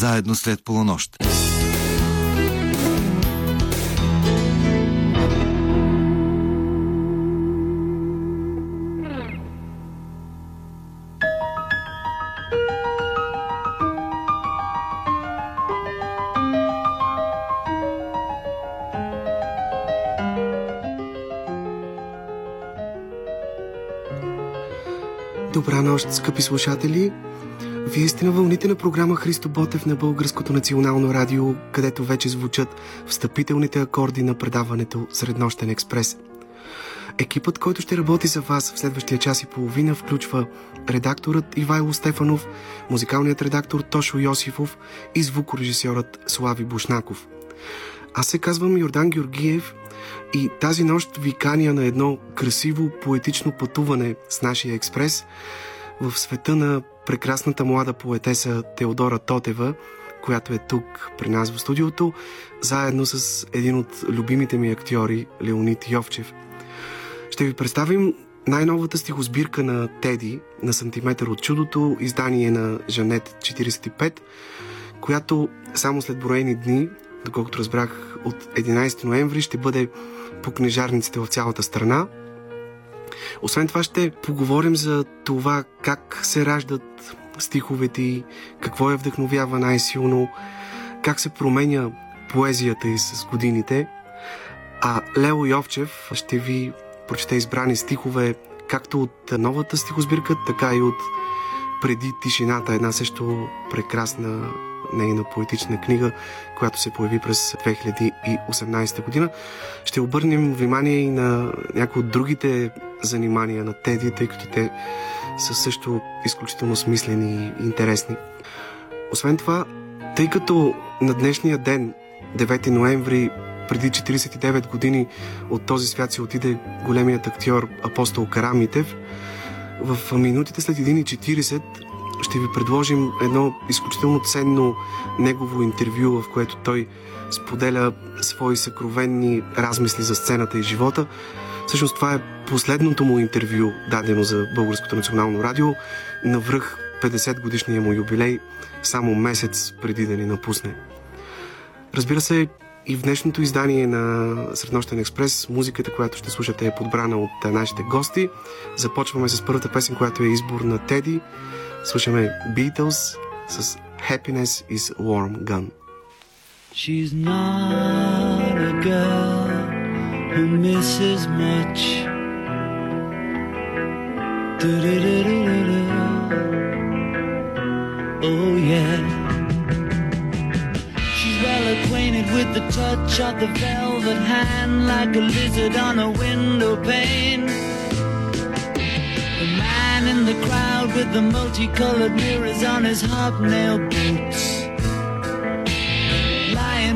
заедно след полунощ. Добра нощ, скъпи слушатели! Вие сте на вълните на програма Христо Ботев на Българското национално радио, където вече звучат встъпителните акорди на предаването Среднощен експрес. Екипът, който ще работи за вас в следващия час и половина, включва редакторът Ивайло Стефанов, музикалният редактор Тошо Йосифов и звукорежисьорът Слави Бушнаков. Аз се казвам Йордан Георгиев и тази нощ ви каня на едно красиво поетично пътуване с нашия експрес в света на прекрасната млада поетеса Теодора Тотева, която е тук при нас в студиото, заедно с един от любимите ми актьори Леонид Йовчев. Ще ви представим най-новата стихосбирка на Теди на сантиметър от чудото, издание на Жанет 45, която само след броени дни, доколкото разбрах от 11 ноември, ще бъде по книжарниците в цялата страна. Освен това ще поговорим за това как се раждат стиховете и какво я вдъхновява най-силно, как се променя поезията и с годините. А Лео Йовчев ще ви прочете избрани стихове както от новата стихосбирка, така и от преди тишината, една също прекрасна нейна поетична книга, която се появи през 2018 година. Ще обърнем внимание и на някои от другите занимания на Теди, тъй като те са също изключително смислени и интересни. Освен това, тъй като на днешния ден, 9 ноември, преди 49 години от този свят си отиде големият актьор апостол Карамитев, в минутите след 1.40 ще ви предложим едно изключително ценно негово интервю, в което той споделя свои съкровенни размисли за сцената и живота. Всъщност това е последното му интервю, дадено за Българското национално радио, навръх 50 годишния му юбилей, само месец преди да ни напусне. Разбира се, и в днешното издание на Среднощен експрес музиката, която ще слушате е подбрана от нашите гости. Започваме с първата песен, която е избор на Теди. Слушаме Beatles с Happiness is Warm Gun. She's not a girl who misses much. Oh yeah. She's well acquainted with the touch of the velvet hand like a lizard on a window pane. The man in the crowd with the multicolored mirrors on his hobnail boots.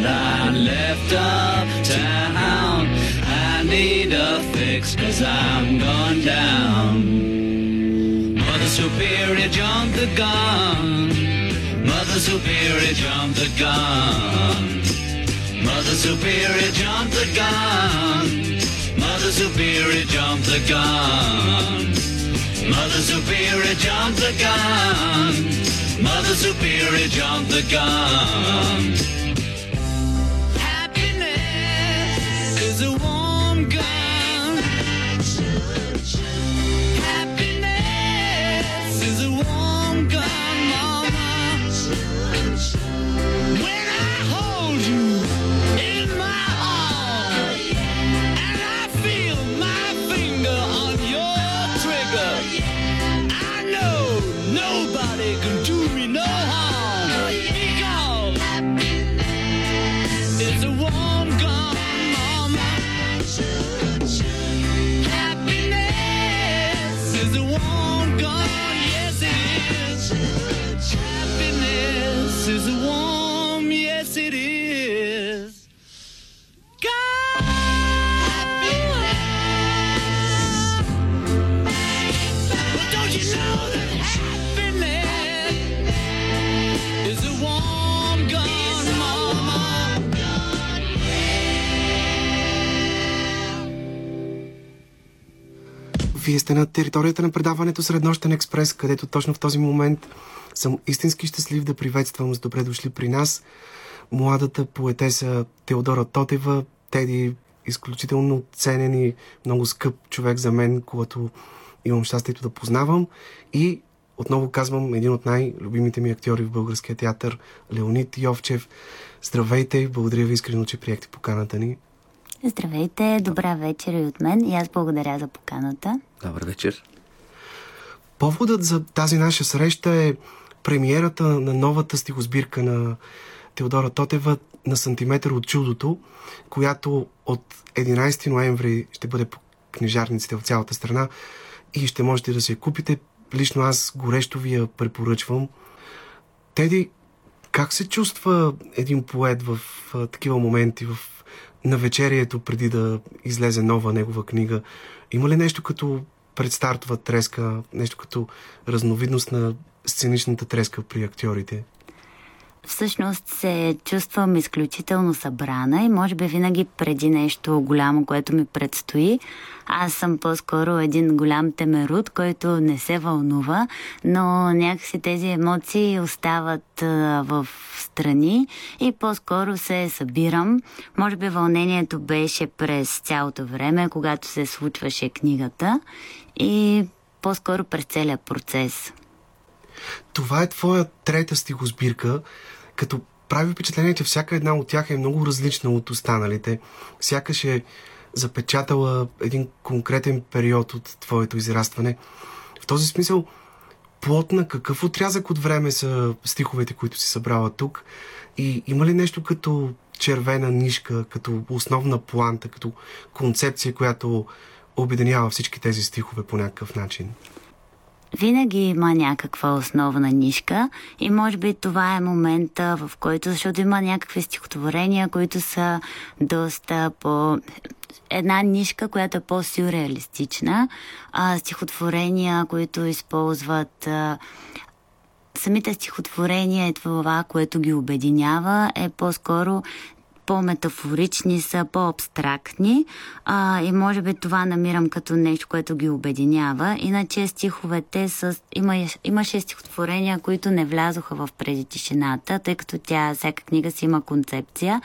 Bits that I left uptown. I need a fix cause I'm going down. Mother Superior jumped the gun. Mother Superior jumped the gun. Mother Superior jumped the gun. Mother Superior jumped the gun. Mother Superior jumped the gun. Mother Superior jumped the gun. Вие сте на територията на предаването Среднощен експрес, където точно в този момент съм истински щастлив да приветствам с добре дошли при нас младата поетеса Теодора Тотева, Теди, изключително ценен и много скъп човек за мен, когато имам щастието да познавам. И отново казвам, един от най-любимите ми актьори в българския театър, Леонид Йовчев. Здравейте благодаря ви искрено, че приехте поканата ни. Здравейте, добра вечер и от мен. И аз благодаря за поканата. Добър вечер. Поводът за тази наша среща е премиерата на новата стихосбирка на Теодора Тотева на сантиметър от чудото, която от 11 ноември ще бъде по книжарниците в цялата страна и ще можете да се я купите. Лично аз горещо ви я препоръчвам. Теди, как се чувства един поет в а, такива моменти, в навечерието преди да излезе нова негова книга? Има ли нещо като предстартова треска, нещо като разновидност на сценичната треска при актьорите? Всъщност се чувствам изключително събрана и може би винаги преди нещо голямо, което ми предстои. Аз съм по-скоро един голям темерут, който не се вълнува, но някакси тези емоции остават в страни и по-скоро се събирам. Може би вълнението беше през цялото време, когато се случваше книгата и по-скоро през целият процес. Това е твоя трета стихосбирка, като прави впечатление, че всяка една от тях е много различна от останалите. Сякаш е запечатала един конкретен период от твоето израстване. В този смисъл, плотна какъв отрязък от време са стиховете, които си събрала тук? И има ли нещо като червена нишка, като основна планта, като концепция, която обединява всички тези стихове по някакъв начин? Винаги има някаква основна нишка и може би това е момента, в който, защото има някакви стихотворения, които са доста по една нишка, която е по-сюрреалистична, а, стихотворения, които използват самите стихотворения и това, което ги обединява, е по-скоро по-метафорични са, по-абстрактни а, и може би това намирам като нещо, което ги обединява. Иначе стиховете с... Има, имаше стихотворения, които не влязоха в преди тишината, тъй като тя, всяка книга си има концепция,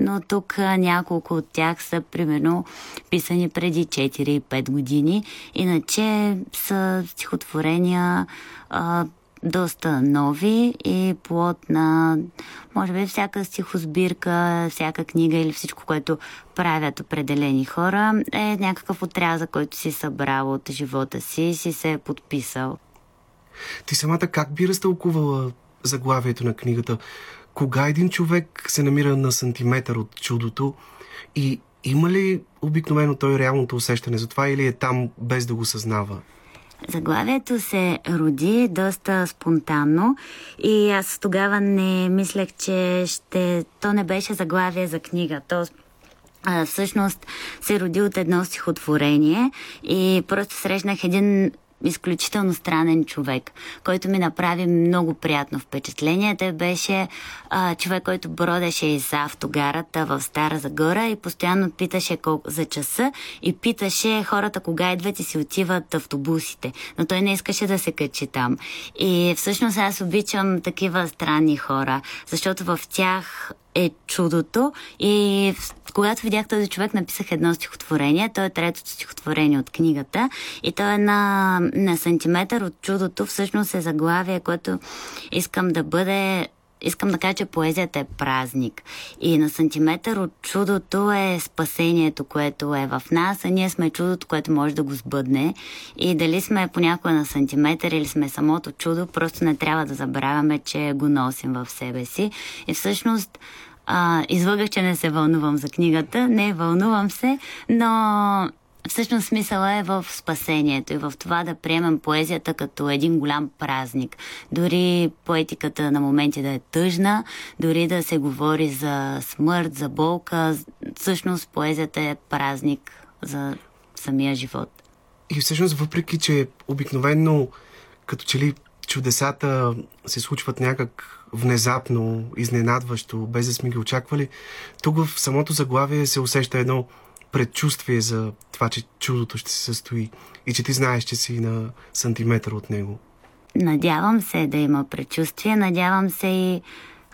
но тук няколко от тях са примерно писани преди 4-5 години. Иначе са стихотворения а, доста нови и плод на, може би, всяка стихосбирка, всяка книга или всичко, което правят определени хора, е някакъв отрязък, който си събрал от живота си и си се е подписал. Ти самата как би разтълкувала заглавието на книгата? Кога един човек се намира на сантиметър от чудото и има ли обикновено той реалното усещане за това или е там без да го съзнава? Заглавието се роди доста спонтанно и аз тогава не мислех, че ще... То не беше заглавие за книга. То а, всъщност се роди от едно стихотворение и просто срещнах един изключително странен човек, който ми направи много приятно впечатление. Той беше а, човек, който бродеше из автогарата в Стара Загора и постоянно питаше колко, за часа и питаше хората кога идват и си отиват автобусите. Но той не искаше да се качи там. И всъщност аз обичам такива странни хора, защото в тях е чудото. И когато видях този човек, написах едно стихотворение. То е третото стихотворение от книгата. И то е на, на сантиметър от чудото. Всъщност е заглавие, което искам да бъде искам да кажа, че поезията е празник. И на сантиметър от чудото е спасението, което е в нас, а ние сме чудото, което може да го сбъдне. И дали сме понякога на сантиметър или сме самото чудо, просто не трябва да забравяме, че го носим в себе си. И всъщност а, излъгах, че не се вълнувам за книгата. Не, вълнувам се, но Всъщност смисъла е в спасението и в това да приемем поезията като един голям празник. Дори поетиката на моменти да е тъжна, дори да се говори за смърт, за болка, всъщност поезията е празник за самия живот. И всъщност, въпреки, че обикновенно като че ли чудесата се случват някак внезапно, изненадващо, без да сме ги очаквали, тук в самото заглавие се усеща едно предчувствие за това, че чудото ще се състои и че ти знаеш, че си на сантиметър от него? Надявам се да има предчувствие, надявам се и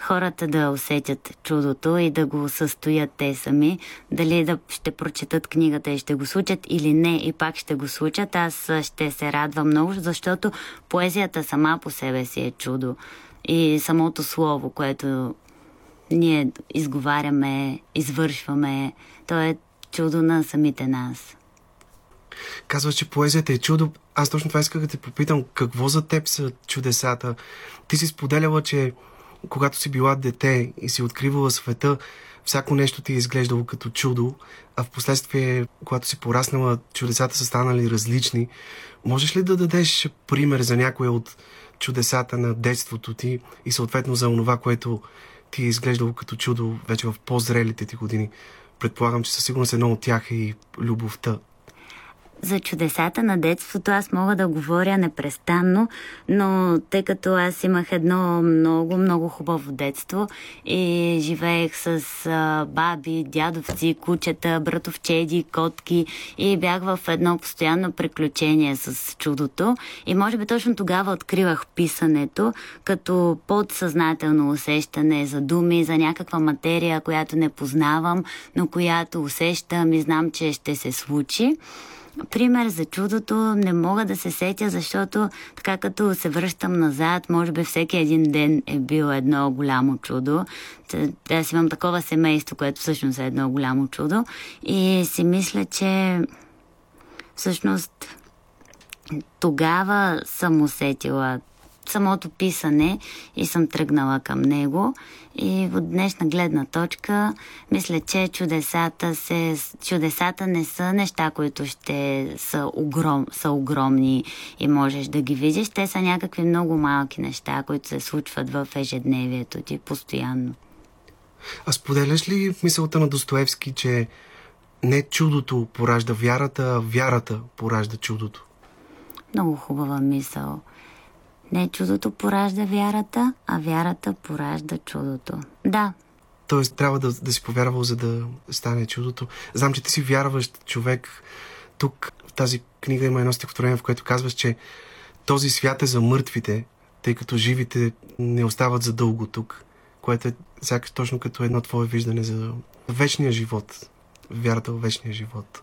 хората да усетят чудото и да го състоят те сами. Дали да ще прочетат книгата и ще го случат или не и пак ще го случат, аз ще се радвам много, защото поезията сама по себе си е чудо. И самото слово, което ние изговаряме, извършваме, то е чудо на самите нас. Казва, че поезията е чудо. Аз точно това исках да те попитам. Какво за теб са чудесата? Ти си споделяла, че когато си била дете и си откривала света, всяко нещо ти е изглеждало като чудо, а в последствие, когато си пораснала, чудесата са станали различни. Можеш ли да дадеш пример за някоя от чудесата на детството ти и съответно за онова, което ти е изглеждало като чудо вече в по-зрелите ти години? Предполагам, че със сигурност едно от тях е и любовта за чудесата на детството. Аз мога да говоря непрестанно, но тъй като аз имах едно много, много хубаво детство и живеех с а, баби, дядовци, кучета, братовчеди, котки и бях в едно постоянно приключение с чудото. И може би точно тогава откривах писането като подсъзнателно усещане за думи, за някаква материя, която не познавам, но която усещам и знам, че ще се случи пример за чудото не мога да се сетя, защото така като се връщам назад, може би всеки един ден е бил едно голямо чудо. Аз имам такова семейство, което всъщност е едно голямо чудо. И си мисля, че всъщност тогава съм усетила самото писане и съм тръгнала към него. И от днешна гледна точка, мисля, че чудесата, се, чудесата не са неща, които ще са, огром, са огромни и можеш да ги видиш. Те са някакви много малки неща, които се случват в ежедневието ти постоянно. А споделяш ли мисълта на Достоевски, че не чудото поражда вярата, а вярата поражда чудото? Много хубава мисъл. Не чудото поражда вярата, а вярата поражда чудото. Да. Тоест трябва да, да си повярвал, за да стане чудото. Знам, че ти си вярващ човек. Тук в тази книга има едно стихотворение, в което казваш, че този свят е за мъртвите, тъй като живите не остават за дълго тук, което е сякаш точно като едно твое виждане за вечния живот, вярата в вечния живот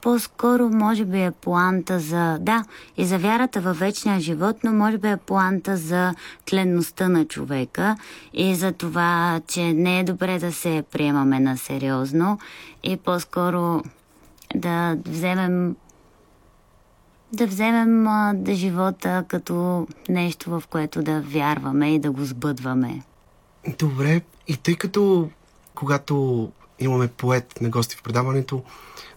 по-скоро може би е планта за... Да, и за вярата във вечния живот, но може би е планта за тленността на човека и за това, че не е добре да се приемаме на сериозно и по-скоро да вземем да вземем а, да живота като нещо, в което да вярваме и да го сбъдваме. Добре, и тъй като когато имаме поет на гости в предаването,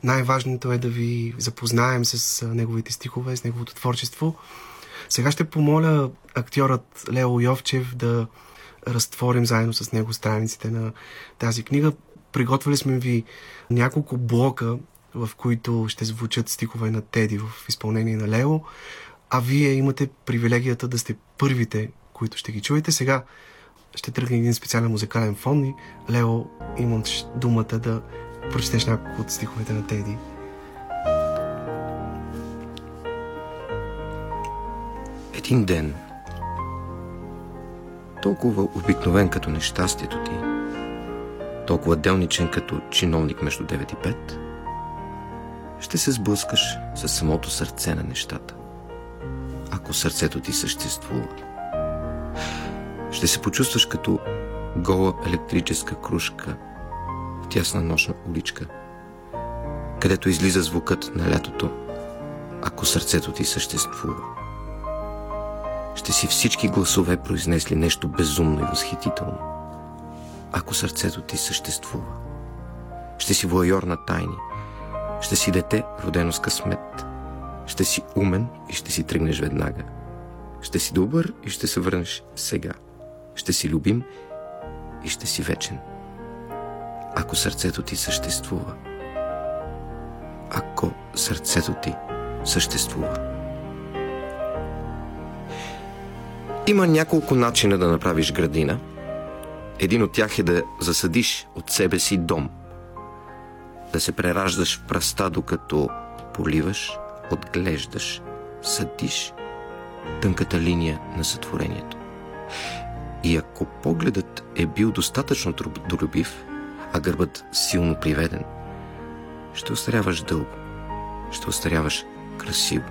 най-важното е да ви запознаем с неговите стихове, с неговото творчество. Сега ще помоля актьорът Лео Йовчев да разтворим заедно с него страниците на тази книга. Приготвили сме ви няколко блока, в които ще звучат стихове на Теди в изпълнение на Лео, а вие имате привилегията да сте първите, които ще ги чуете. Сега ще тръгне един специален музикален фон и Лео имам думата да прочетеш няколко от стиховете на Теди. Един ден, толкова обикновен като нещастието ти, толкова делничен като чиновник между 9 и 5, ще се сблъскаш с самото сърце на нещата. Ако сърцето ти съществува. Ще се почувстваш като гола електрическа кружка в тясна нощна уличка, където излиза звукът на лятото, ако сърцето ти съществува. Ще си всички гласове произнесли нещо безумно и възхитително, ако сърцето ти съществува. Ще си воайор на тайни, ще си дете, родено с късмет, ще си умен и ще си тръгнеш веднага. Ще си добър и ще се върнеш сега. Ще си любим и ще си вечен. Ако сърцето ти съществува. Ако сърцето ти съществува. Има няколко начина да направиш градина. Един от тях е да засадиш от себе си дом. да се прераждаш в пръста, докато поливаш, отглеждаш, съдиш тънката линия на сътворението. И ако погледът е бил достатъчно трудолюбив, а гърбът силно приведен, ще остаряваш дълго, ще остаряваш красиво,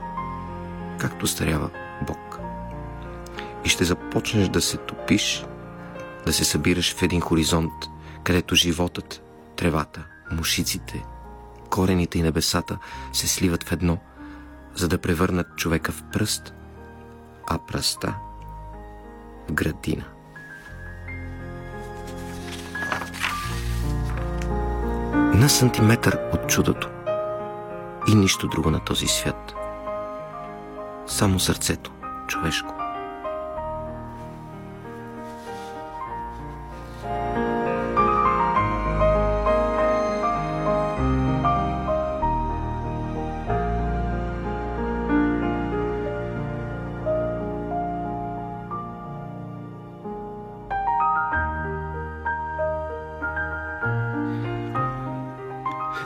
както остарява Бог. И ще започнеш да се топиш, да се събираш в един хоризонт, където животът, тревата, мушиците, корените и небесата се сливат в едно, за да превърнат човека в пръст, а пръста в градина. На сантиметър от чудото и нищо друго на този свят. Само сърцето, човешко.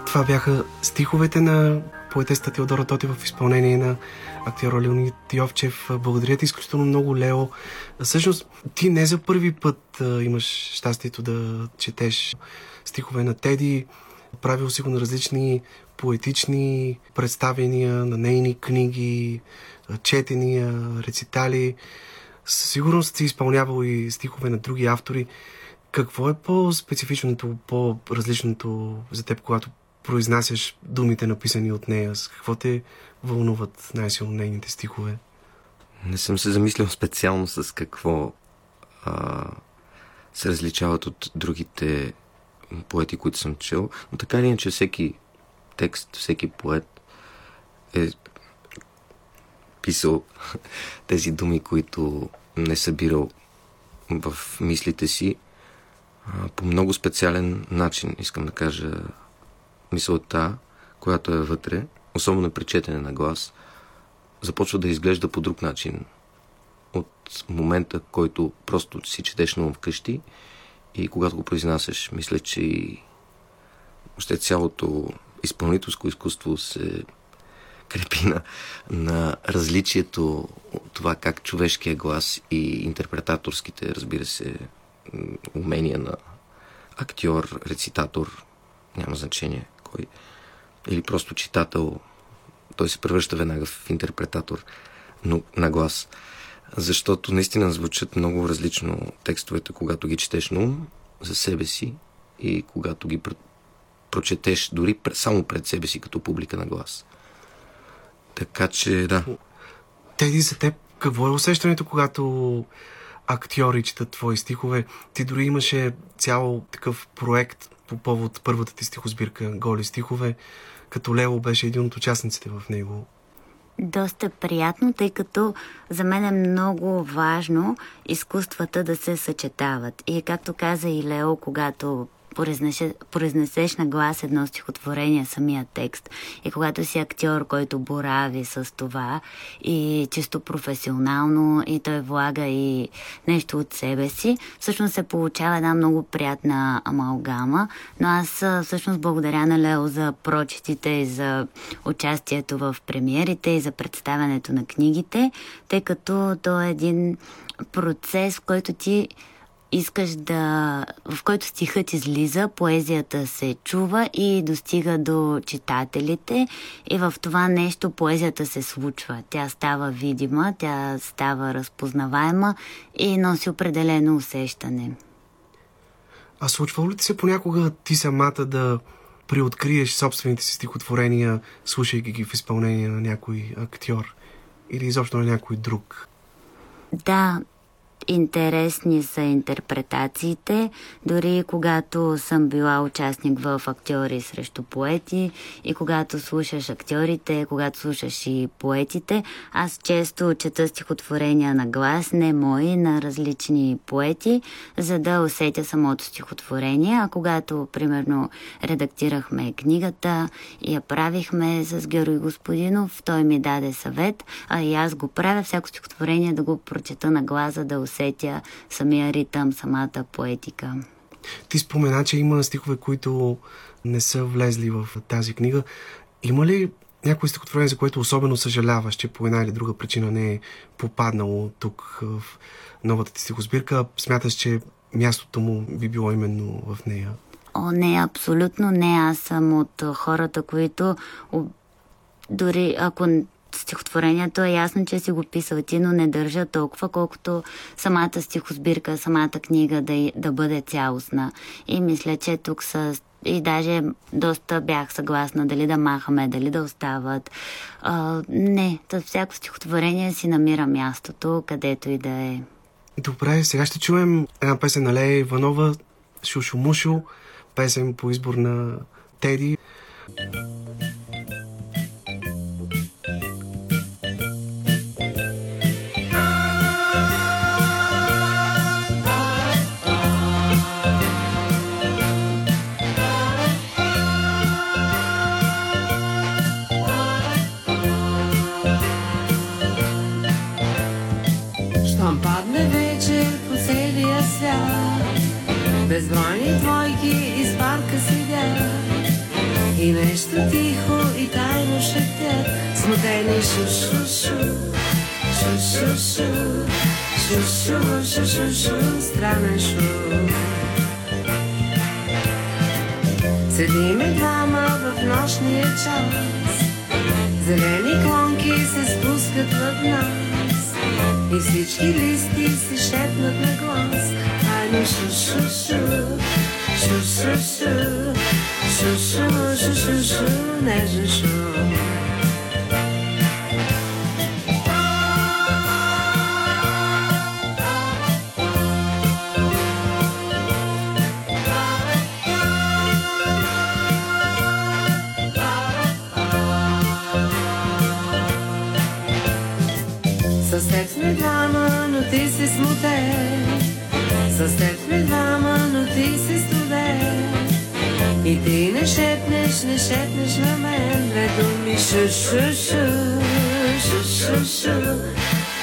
Това бяха стиховете на поетеста Теодора Тоти в изпълнение на актьора Леонид Йовчев. Благодаря ти изключително много, Лео. Всъщност, ти не за първи път а, имаш щастието да четеш стихове на Теди. Правил си го на различни поетични представения, на нейни книги, четения, рецитали. Със сигурност си изпълнявал и стихове на други автори. Какво е по-специфичното, по-различното за теб, когато произнасяш думите написани от нея? С какво те вълнуват най-силно нейните стихове? Не съм се замислил специално с какво а, се различават от другите поети, които съм чел, но така или иначе всеки текст, всеки поет е писал тези думи, които не събирал в мислите си по много специален начин, искам да кажа мисълта, която е вътре, особено при четене на глас, започва да изглежда по друг начин. От момента, който просто си четеш на вкъщи и когато го произнасяш, мисля, че още цялото изпълнителско изкуство се крепи на, на различието от това как човешкия глас и интерпретаторските, разбира се, умения на актьор, рецитатор, няма значение кой, или просто читател, той се превръща веднага в интерпретатор но, на глас. Защото наистина звучат много различно текстовете, когато ги четеш на ум за себе си и когато ги прочетеш дори само пред себе си като публика на глас. Така че, да. Теди, за теб, какво е усещането, когато актьори четат твои стихове? Ти дори имаше цял такъв проект по повод първата ти стихосбирка Голи стихове, като Лео беше един от участниците в него. Доста приятно, тъй като за мен е много важно изкуствата да се съчетават. И както каза и Лео, когато произнесеш на глас едно стихотворение, самия текст. И когато си актьор, който борави с това и чисто професионално и той влага и нещо от себе си, всъщност се получава една много приятна амалгама. Но аз всъщност благодаря на Лео за прочетите и за участието в премиерите и за представянето на книгите, тъй като то е един процес, в който ти искаш да... в който стихът излиза, поезията се чува и достига до читателите и в това нещо поезията се случва. Тя става видима, тя става разпознаваема и носи определено усещане. А случвало ли ти се понякога ти самата да приоткриеш собствените си стихотворения, слушайки ги в изпълнение на някой актьор или изобщо на някой друг? Да, Интересни са интерпретациите, дори когато съм била участник в актьори срещу поети и когато слушаш актьорите, когато слушаш и поетите. Аз често чета стихотворения на глас, не мои, на различни поети, за да усетя самото стихотворение. А когато, примерно, редактирахме книгата и я правихме с Георги Господинов, той ми даде съвет, а и аз го правя, всяко стихотворение да го прочета на гласа, да усетя усетя самия ритъм, самата поетика. Ти спомена, че има стихове, които не са влезли в тази книга. Има ли някое стихотворение, за което особено съжаляваш, че по една или друга причина не е попаднало тук в новата ти стихосбирка? Смяташ, че мястото му би било именно в нея? О, не, абсолютно не. Аз съм от хората, които дори ако стихотворението е ясно, че си го писал ти, но не държа толкова, колкото самата стихосбирка, самата книга да, да бъде цялостна. И мисля, че тук са и даже доста бях съгласна дали да махаме, дали да остават. А, не, всяко стихотворение си намира мястото, където и да е. Добре, сега ще чуем една песен на Лея Иванова, Шушо Мушо, песен по избор на Теди. Безбройни двойки из парка седят и нещо тихо и тайно шептят, смутени шу-шу-шу, шу-шу-шу, шу-шу-шу-шу-шу, странен шум. Седиме двама в нощния час, зелени клонки се спускат над нас и всички листи се шепнат на глас. Айде шу-шу-шу, шу-шу-шу, шу-шу-шу-шу-шу, нежен шум. С две думи шу-шу-шу, шу-шу-шу,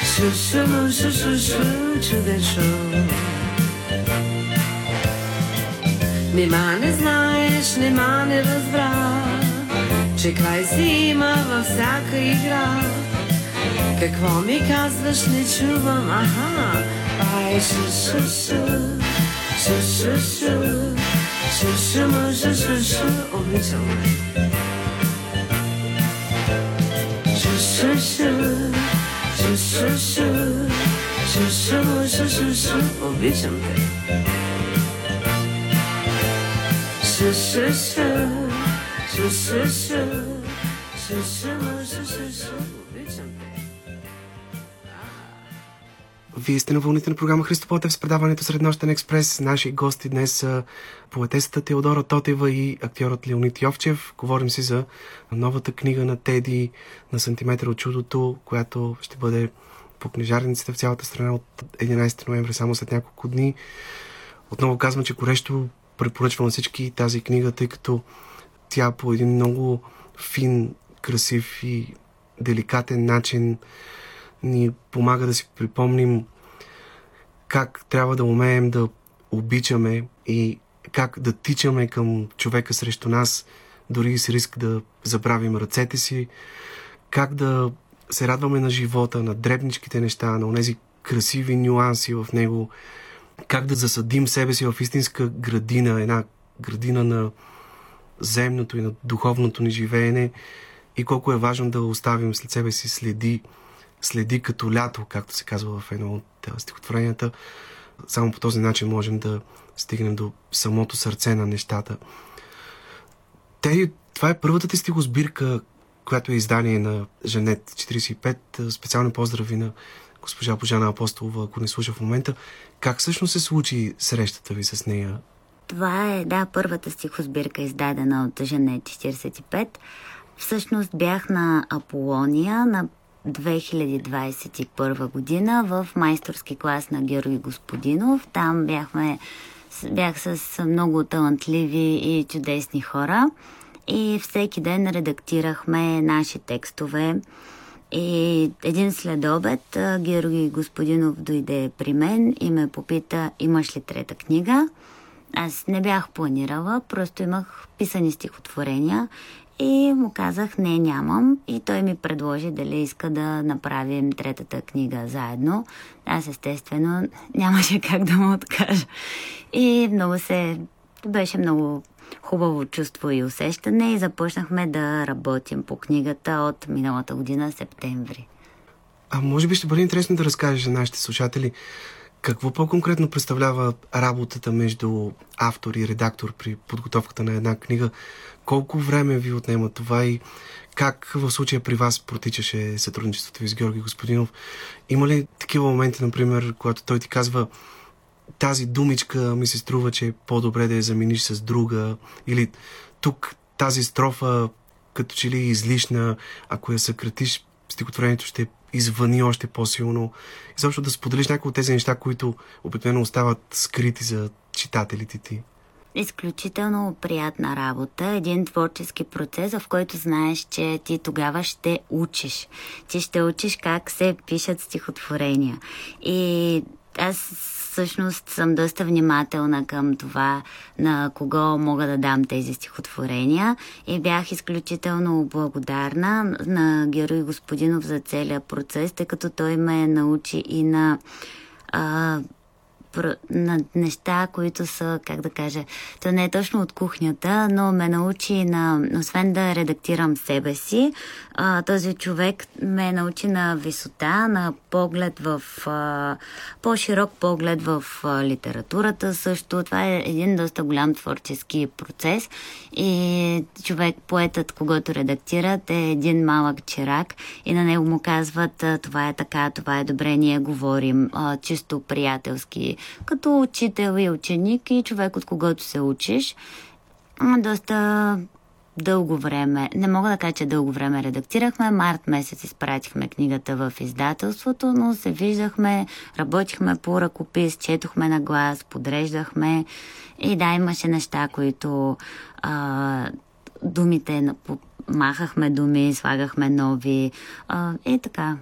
шу-шу, шу-шу-шу, чуден шум. Нима не знаеш, нима не разбра, че край си има във всяка игра. Какво ми казваш, не чувам, аха, ай, шу-шу-шу, шу-шу-шу, шу-шу, шу-шу-шу, обичам ме. Шу-шу-шу, шу-шу-шу, шу-шу, шу-шу-шу, обичам те. Шу-шу-шу, шу-шу-шу, шу-шу, шу-шу-шу, обичам те. Вие сте на вълните на програма Христо Потев с предаването Среднощен експрес. Наши гости днес са поетесата Теодора Тотева и актьорът Леонид Йовчев. Говорим си за новата книга на Теди на сантиметър от чудото, която ще бъде по книжарниците в цялата страна от 11 ноември, само след няколко дни. Отново казвам, че горещо препоръчвам на всички тази книга, тъй като тя по един много фин, красив и деликатен начин ни помага да си припомним как трябва да умеем да обичаме и как да тичаме към човека срещу нас, дори с риск да забравим ръцете си, как да се радваме на живота, на дребничките неща, на тези красиви нюанси в него, как да засадим себе си в истинска градина, една градина на земното и на духовното ни живеене и колко е важно да оставим след себе си следи, следи като лято, както се казва в едно от стихотворенията. Само по този начин можем да стигнем до самото сърце на нещата. Те, това е първата ти стихосбирка, която е издание на Женет 45. Специални поздрави на госпожа Божана Апостолова, ако не слуша в момента. Как всъщност се случи срещата ви с нея? Това е, да, първата стихосбирка, издадена от Женет 45. Всъщност бях на Аполония на 2021 година в майсторски клас на Георги Господинов. Там бяхме, бях с много талантливи и чудесни хора и всеки ден редактирахме наши текстове. И един следобед Георги Господинов дойде при мен и ме попита, имаш ли трета книга? аз не бях планирала, просто имах писани стихотворения и му казах, не, нямам. И той ми предложи дали иска да направим третата книга заедно. Аз естествено нямаше как да му откажа. И много се... Беше много хубаво чувство и усещане и започнахме да работим по книгата от миналата година, септември. А може би ще бъде интересно да разкажеш на нашите слушатели какво по-конкретно представлява работата между автор и редактор при подготовката на една книга? Колко време ви отнема това и как в случая при вас протичаше сътрудничеството ви с Георги Господинов? Има ли такива моменти, например, когато той ти казва тази думичка ми се струва, че е по-добре да я замениш с друга или тук тази строфа като че ли е излишна, ако я съкратиш, стихотворението ще извъни още по-силно. И защо да споделиш някои от тези неща, които обикновено остават скрити за читателите ти. Изключително приятна работа, един творчески процес, в който знаеш, че ти тогава ще учиш. Ти ще учиш как се пишат стихотворения. И аз всъщност съм доста внимателна към това на кого мога да дам тези стихотворения. И бях изключително благодарна на Герой Господинов за целият процес, тъй като той ме научи и на а, на неща, които са, как да кажа, то не е точно от кухнята, но ме научи на, освен да редактирам себе си, а, този човек ме научи на висота, на поглед в, а, по-широк поглед в а, литературата също. Това е един доста голям творчески процес и човек, поетът, когато редактират, е един малък чирак и на него му казват това е така, това е добре, ние говорим а, чисто приятелски като учител и ученик и човек, от когото се учиш. Доста дълго време, не мога да кажа, че дълго време редактирахме. Март месец изпратихме книгата в издателството, но се виждахме, работихме по ръкопис, четохме на глас, подреждахме и да, имаше неща, които а, думите, махахме думи, слагахме нови а, и така.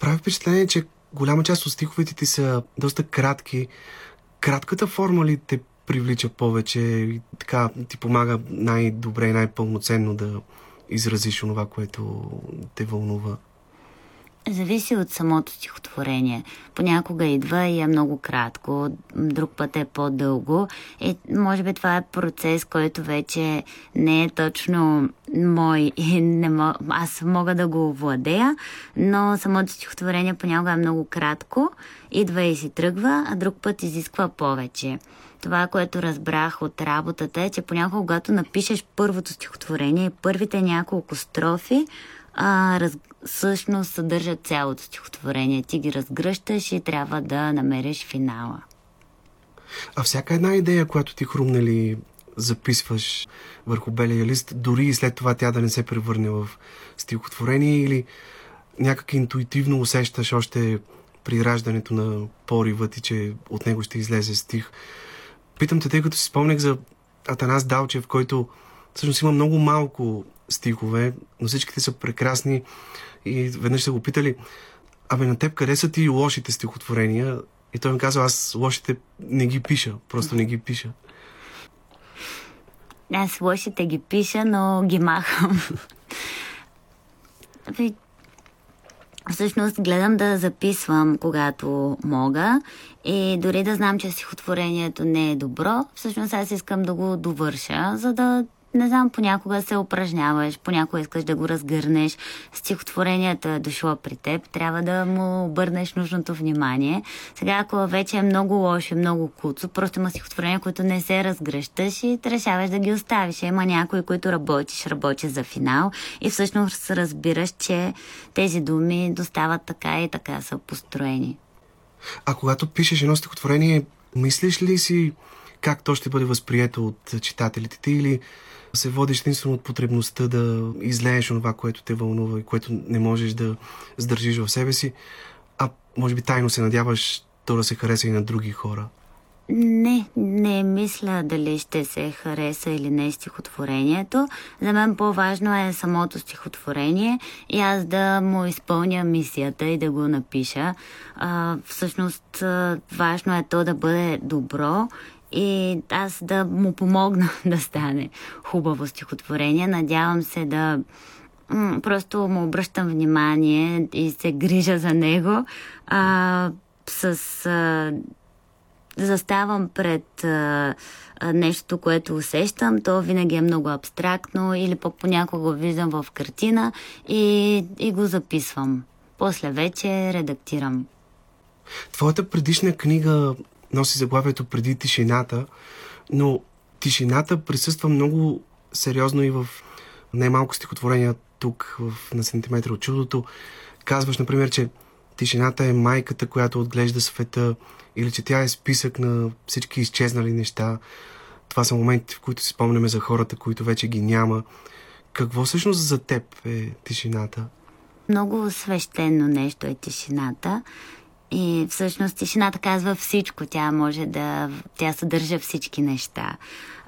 Прави впечатление, че голяма част от стиховете ти са доста кратки. Кратката форма ли те привлича повече и така ти помага най-добре и най-пълноценно да изразиш това, което те вълнува? Зависи от самото стихотворение. Понякога идва и е много кратко, друг път е по-дълго. И може би това е процес, който вече не е точно мой и не мог, аз мога да го владея, но самото стихотворение понякога е много кратко, идва и си тръгва, а друг път изисква повече. Това, което разбрах от работата е, че понякога, когато напишеш първото стихотворение, първите няколко строфи, а, раз, всъщност съдържат цялото стихотворение. Ти ги разгръщаш и трябва да намериш финала. А всяка една идея, която ти хрумнали записваш върху белия лист, дори и след това тя да не се превърне в стихотворение или някак интуитивно усещаш още при раждането на порива ти, че от него ще излезе стих. Питам те, тъй като си спомнях за Атанас Далчев, който всъщност има много малко стихове, но всичките са прекрасни и веднъж са го питали, абе на теб къде са ти лошите стихотворения? И той ми казва, аз лошите не ги пиша, просто не ги пиша. Аз лошите ги пиша, но ги махам. Всъщност гледам да записвам, когато мога и дори да знам, че стихотворението не е добро, всъщност аз искам да го довърша, за да не знам, понякога се упражняваш, понякога искаш да го разгърнеш, стихотворението е дошло при теб, трябва да му обърнеш нужното внимание. Сега, ако вече е много лошо, много куцо, просто има стихотворения, които не се разгръщаш и решаваш да ги оставиш. Има някои, които работиш, работиш за финал и всъщност разбираш, че тези думи достават така и така са построени. А когато пишеш едно стихотворение, мислиш ли си как то ще бъде възприето от читателите ти или се водиш единствено от потребността да излееш това, което те вълнува и което не можеш да сдържиш в себе си, а може би тайно се надяваш то да се хареса и на други хора. Не, не мисля дали ще се хареса или не стихотворението. За мен по-важно е самото стихотворение и аз да му изпълня мисията и да го напиша. А, всъщност важно е то да бъде добро и аз да му помогна да стане хубаво стихотворение. Надявам се да просто му обръщам внимание и се грижа за него. А, с а, заставам пред а, нещо, което усещам, то винаги е много абстрактно или пък понякога го виждам в картина и, и го записвам. После вече редактирам. Твоята предишна книга носи заглавието Преди тишината, но тишината присъства много сериозно и в най-малко стихотворения тук в, на сантиметра от чудото. Казваш, например, че тишината е майката, която отглежда света, или че тя е списък на всички изчезнали неща. Това са моменти, в които си спомняме за хората, които вече ги няма. Какво всъщност за теб е тишината? Много свещено нещо е тишината. И всъщност тишината казва всичко. Тя може да... Тя съдържа всички неща.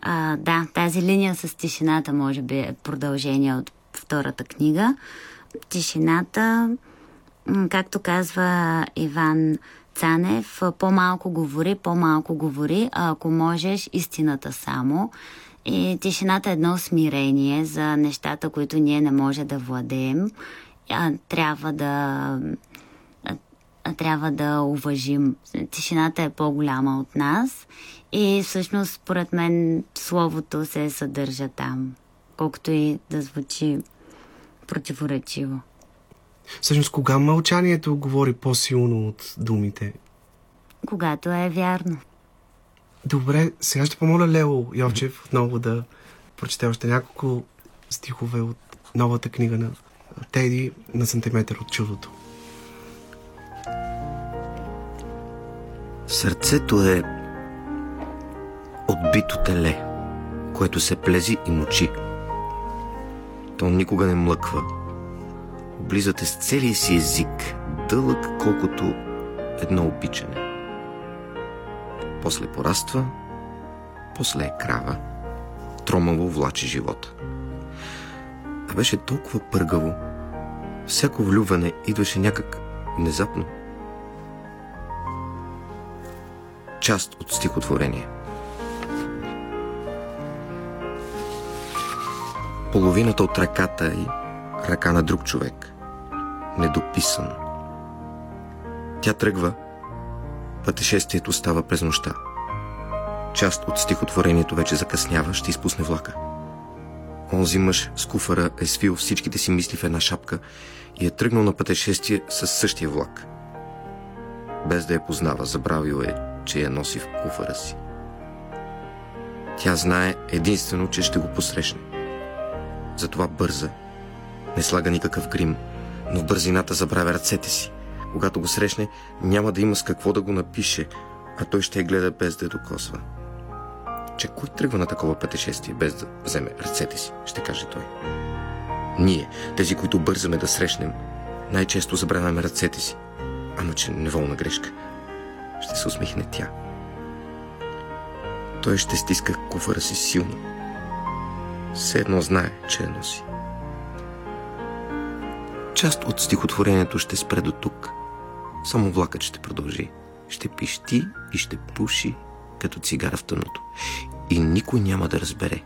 А, да, тази линия с тишината може би е продължение от втората книга. Тишината, както казва Иван Цанев, по-малко говори, по-малко говори, а ако можеш, истината само. И тишината е едно смирение за нещата, които ние не може да владеем. А, трябва да трябва да уважим. Тишината е по-голяма от нас и всъщност, според мен, словото се съдържа там, колкото и да звучи противоречиво. Всъщност, кога мълчанието говори по-силно от думите? Когато е вярно. Добре, сега ще помоля Лео Йовчев отново да прочете още няколко стихове от новата книга на Теди на сантиметър от чудото. Сърцето е отбито теле, което се плези и мочи. То никога не млъква. Облизате с целия си език, дълъг колкото едно обичане. После пораства, после е крава, тромаво влачи живота. А беше толкова пъргаво, всяко влюване идваше някак внезапно. Част от стихотворение. Половината от ръката и ръка на друг човек. Недописан. Тя тръгва, пътешествието става през нощта. Част от стихотворението вече закъснява, ще изпусне влака. Онзи мъж с куфара е свил всичките си мисли в една шапка и е тръгнал на пътешествие с същия влак. Без да я познава, забравил е, че я носи в куфара си. Тя знае единствено, че ще го посрещне. Затова бърза, не слага никакъв грим, но в бързината забравя ръцете си. Когато го срещне, няма да има с какво да го напише, а той ще я гледа без да я докосва. Че кой тръгва на такова пътешествие без да вземе ръцете си, ще каже той. Ние, тези, които бързаме да срещнем, най-често забравяме ръцете си. Ама че неволна грешка. Ще се усмихне тя. Той ще стиска куфара си силно. Все едно знае, че я носи. Част от стихотворението ще спре до тук. Само влакът ще продължи. Ще пищи и ще пуши като цигара в тъмното. И никой няма да разбере.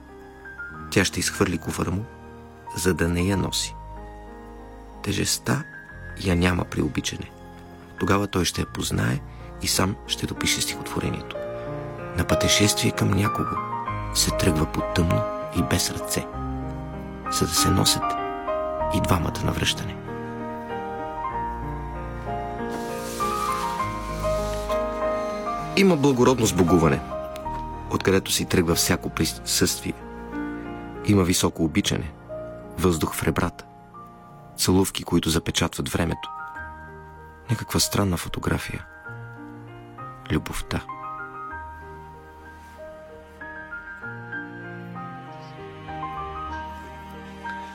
Тя ще изхвърли куфара му, за да не я носи. Тежестта я няма при обичане. Тогава той ще я познае и сам ще допише стихотворението. На пътешествие към някого се тръгва по тъмно и без ръце, за да се носят и двамата на връщане. Има благородно сбогуване, откъдето си тръгва всяко присъствие. Има високо обичане, въздух в ребрата, целувки, които запечатват времето. Някаква странна фотография. Любовта.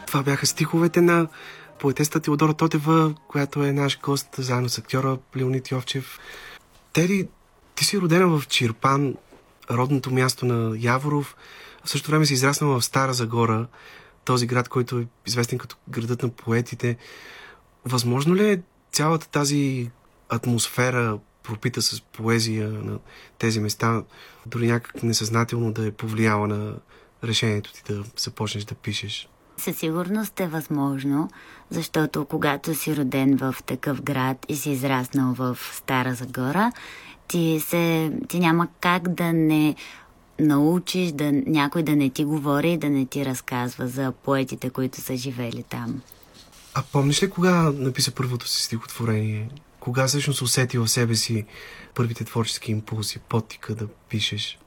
Това бяха стиховете на поетеста Теодора Тотева, която е наш гост, заедно с актьора Леонид Йовчев. Тери, ти си родена в Чирпан, родното място на Яворов. В същото време си израснала в Стара Загора, този град, който е известен като градът на поетите. Възможно ли е цялата тази атмосфера, пропита с поезия на тези места, дори някак несъзнателно да е повлияла на решението ти да започнеш да пишеш? Със сигурност е възможно, защото когато си роден в такъв град и си израснал в Стара Загора, ти, се, ти няма как да не научиш да, някой да не ти говори и да не ти разказва за поетите, които са живели там. А помниш ли кога написа първото си стихотворение? Кога всъщност усети в себе си първите творчески импулси, потика да пишеш?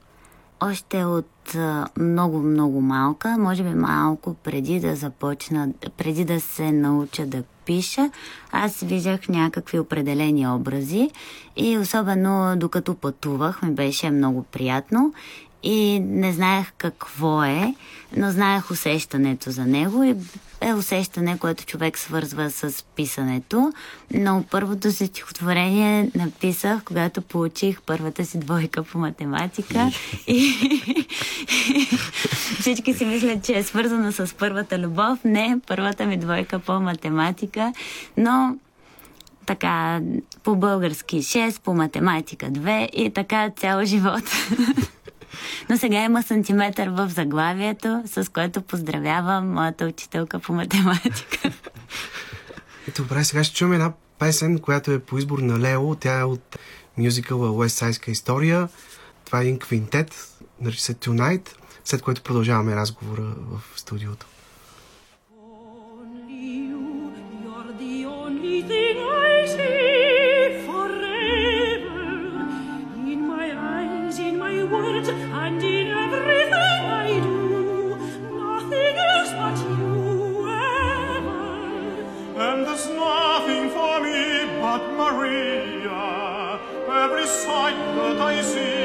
Още от много-много малка, може би малко преди да започна, преди да се науча да пиша, аз виждах някакви определени образи и особено докато пътувах ми беше много приятно и не знаех какво е, но знаех усещането за него и е усещане, което човек свързва с писането. Но първото си стихотворение написах, когато получих първата си двойка по математика и всички си мислят, че е свързано с първата любов. Не, първата ми двойка по математика, но така по български 6, по математика 2 и така цял живот. Но сега има сантиметър в заглавието, с което поздравявам моята учителка по математика. Добре, сега ще чуем една песен, която е по избор на Лео. Тя е от мюзикъла West Sideска история. Това е един квинтет, нарича се Tonight, след което продължаваме разговора в студиото. words and there's nothing for me but Maria. Every sight that I see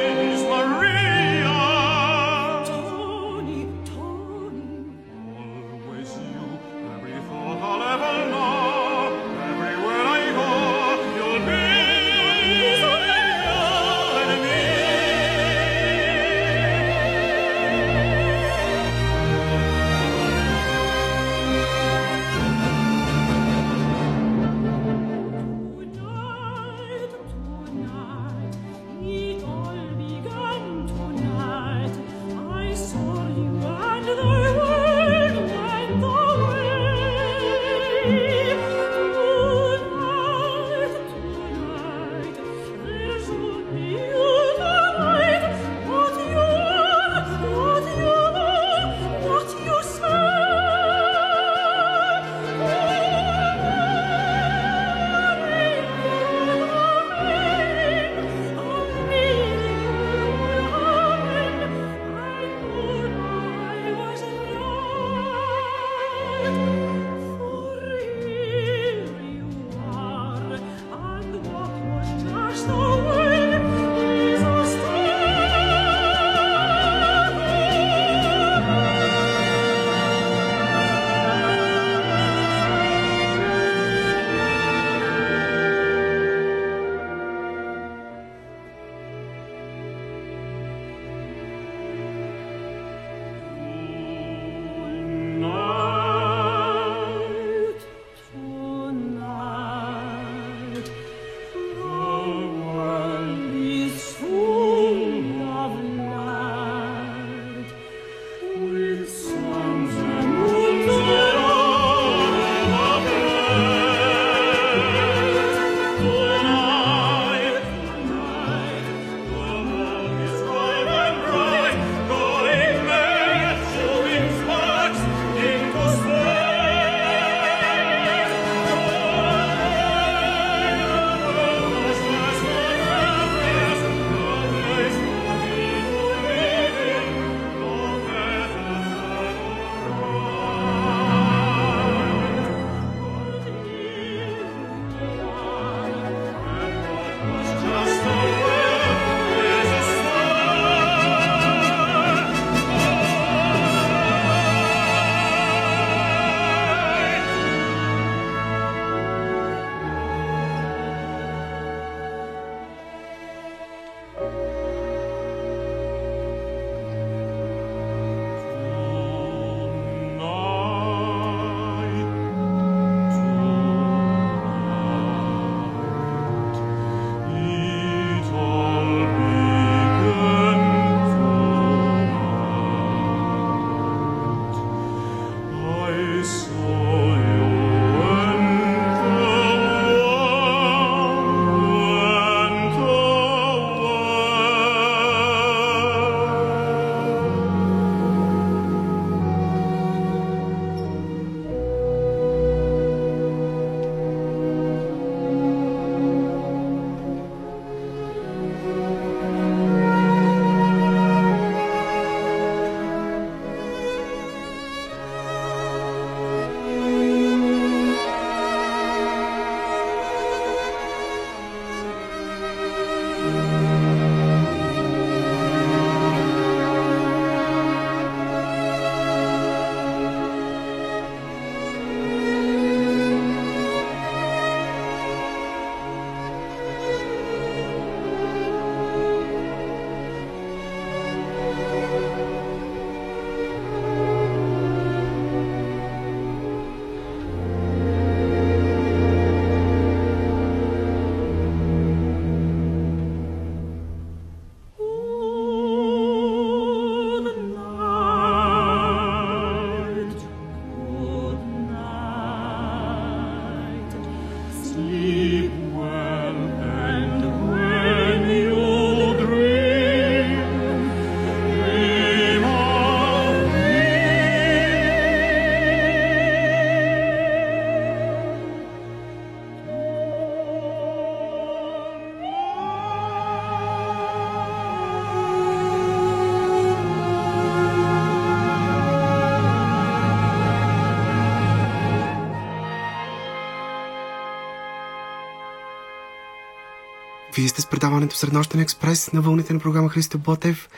с предаването Среднощен експрес на вълните на програма Христо Ботев.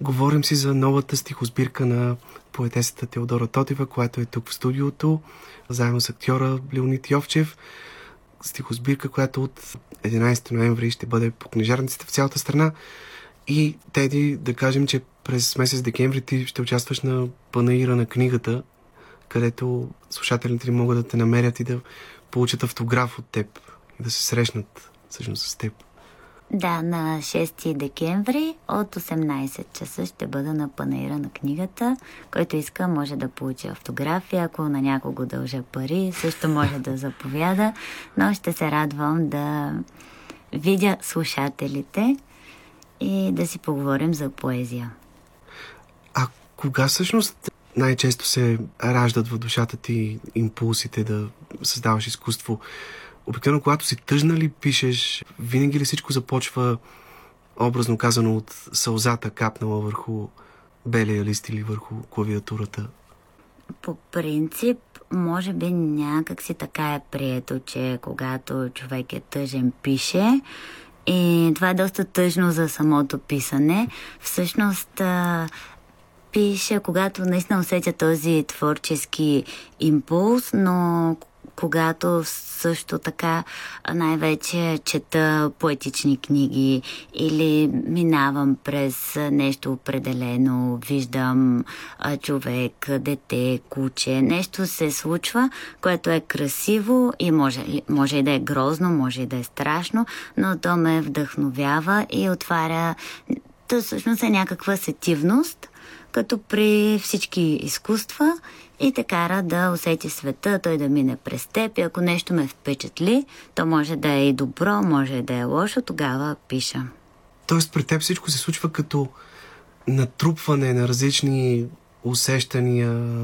Говорим си за новата стихосбирка на поетесата Теодора Тотева, която е тук в студиото, заедно с актьора Леонид Йовчев. Стихосбирка, която от 11 ноември ще бъде по книжарниците в цялата страна. И, Теди, да кажем, че през месец декември ти ще участваш на панаира на книгата, където слушателите могат да те намерят и да получат автограф от теб и да се срещнат всъщност с теб. Да, на 6 декември от 18 часа ще бъда на панаира на книгата. Който иска, може да получи автография. Ако на някого дължа пари, също може да заповяда. Но ще се радвам да видя слушателите и да си поговорим за поезия. А кога всъщност най-често се раждат в душата ти импулсите да създаваш изкуство? Обикновено, когато си тъжна ли пишеш, винаги ли всичко започва, образно казано, от сълзата капнала върху белия лист или върху клавиатурата? По принцип, може би някак си така е прието, че когато човек е тъжен, пише. И това е доста тъжно за самото писане. Всъщност, пиша, когато наистина усетя този творчески импулс, но когато също така най-вече чета поетични книги или минавам през нещо определено, виждам човек, дете, куче, нещо се случва, което е красиво и може, може и да е грозно, може и да е страшно, но то ме вдъхновява и отваря то всъщност е някаква сетивност, като при всички изкуства и те кара да усети света, той да мине през теб и ако нещо ме впечатли, то може да е и добро, може да е лошо, тогава пиша. Тоест, при теб всичко се случва като натрупване на различни усещания,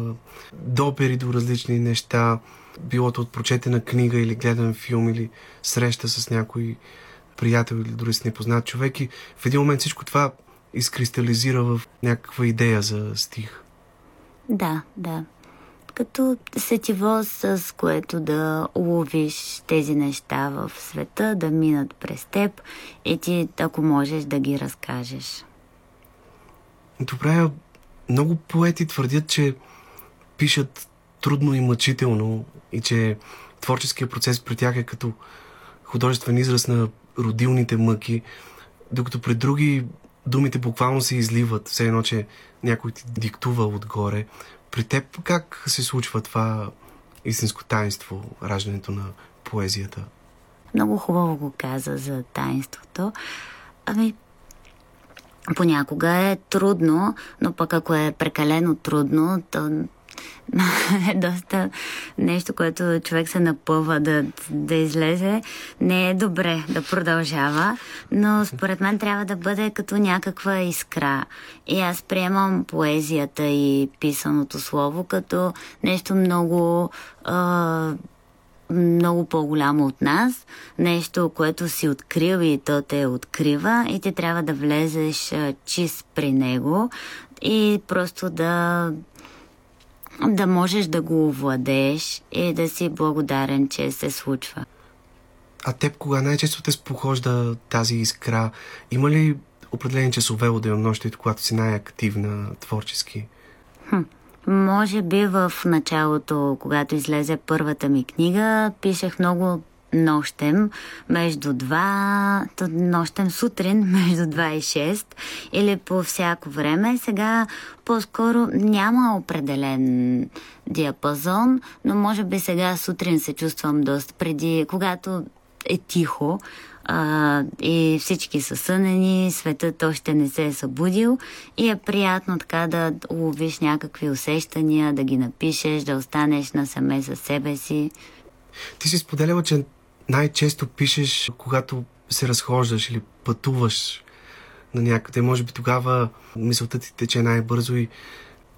допери до различни неща, било то от прочетена книга или гледан филм или среща с някой приятел или дори с непознат човек и в един момент всичко това изкристализира в някаква идея за стих. Да, да. Като сетиво, с което да уловиш тези неща в света, да минат през теб и ти, ако можеш, да ги разкажеш. Добре, много поети твърдят, че пишат трудно и мъчително и че творческият процес при тях е като художествен израз на родилните мъки, докато при други думите буквално се изливат, все едно, че някой ти диктува отгоре. При теб как се случва това истинско таинство, раждането на поезията? Много хубаво го каза за таинството. Ами, понякога е трудно, но пък ако е прекалено трудно, то е доста нещо, което човек се напъва да, да излезе. Не е добре да продължава, но според мен трябва да бъде като някаква искра. И аз приемам поезията и писаното слово като нещо много. А, много по-голямо от нас, нещо, което си открил и то те открива и ти трябва да влезеш чист при него и просто да да можеш да го овладееш и да си благодарен, че се случва. А теб кога най-често те спохожда тази искра? Има ли определени часове от денонощието, когато си най-активна творчески? Хм. Може би в началото, когато излезе първата ми книга, пишех много нощем между 2, нощем сутрин между 2 и 6 или по всяко време. Сега по-скоро няма определен диапазон, но може би сега сутрин се чувствам доста преди, когато е тихо а, и всички са сънени, светът още не се е събудил и е приятно така да уловиш някакви усещания, да ги напишеш, да останеш насаме със себе си. Ти си споделяла, че най-често пишеш, когато се разхождаш или пътуваш на някъде. Може би тогава мисълта ти тече най-бързо и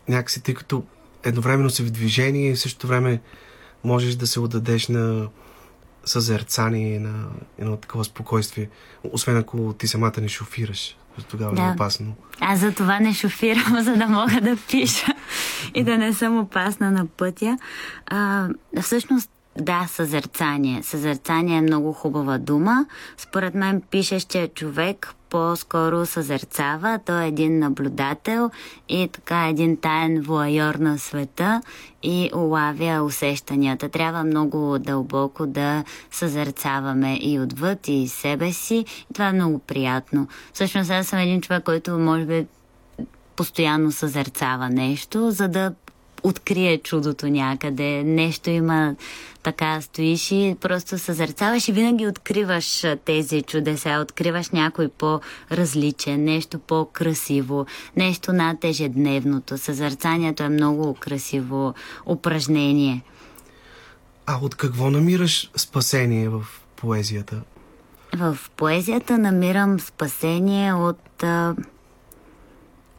някакси, тъй като едновременно си в движение и в същото време можеш да се отдадеш на съзерцание, на едно такова спокойствие. Освен ако ти самата не шофираш. Тогава да. е опасно. Аз за това не шофирам, за да мога да пиша и да не съм опасна на пътя. А, всъщност, да, съзерцание. Съзерцание е много хубава дума. Според мен пишещия човек по-скоро съзерцава. Той е един наблюдател и така един таен вуайор на света и улавя усещанията. Трябва много дълбоко да съзерцаваме и отвъд, и себе си. И това е много приятно. Всъщност аз съм един човек, който може би постоянно съзерцава нещо, за да открие чудото някъде. Нещо има така, стоиш и просто съзерцаваш и винаги откриваш тези чудеса, откриваш някой по-различен, нещо по-красиво, нещо над ежедневното. Съзерцанието е много красиво упражнение. А от какво намираш спасение в поезията? В поезията намирам спасение от а,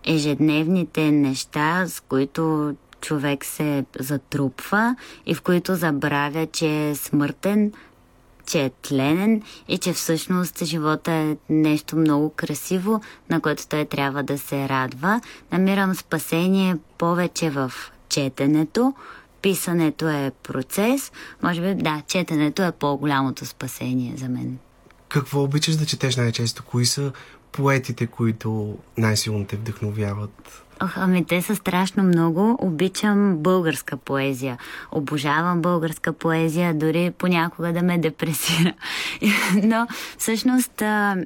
ежедневните неща, с които човек се затрупва и в които забравя, че е смъртен, че е тленен и че всъщност живота е нещо много красиво, на което той трябва да се радва. Намирам спасение повече в четенето. Писането е процес. Може би, да, четенето е по-голямото спасение за мен. Какво обичаш да четеш най-често? Кои са поетите, които най-силно те вдъхновяват? Ами те са страшно много. Обичам българска поезия. Обожавам българска поезия, дори понякога да ме депресира. Но всъщност а,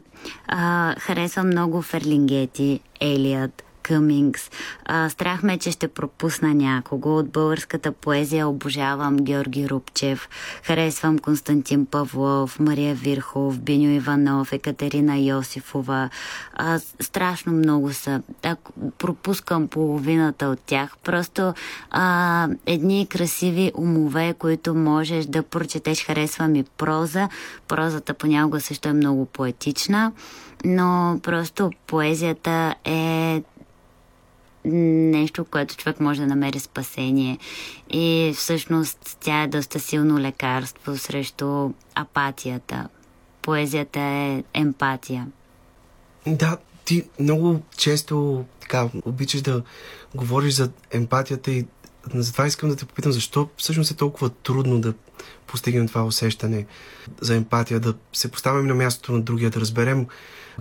а, харесвам много Ферлингети, Елият, Къмингс. А, страх ме, че ще пропусна някого. От българската поезия обожавам Георги Рубчев, харесвам Константин Павлов, Мария Вирхов, Биню Иванов, Екатерина Йосифова. А, страшно много са. Так, пропускам половината от тях. Просто а, едни красиви умове, които можеш да прочетеш. Харесвам и проза. Прозата понякога също е много поетична но просто поезията е нещо, което човек може да намери спасение. И всъщност тя е доста силно лекарство срещу апатията. Поезията е емпатия. Да, ти много често така обичаш да говориш за емпатията и затова искам да те попитам, защо всъщност е толкова трудно да постигнем това усещане за емпатия, да се поставим на мястото на другия, да разберем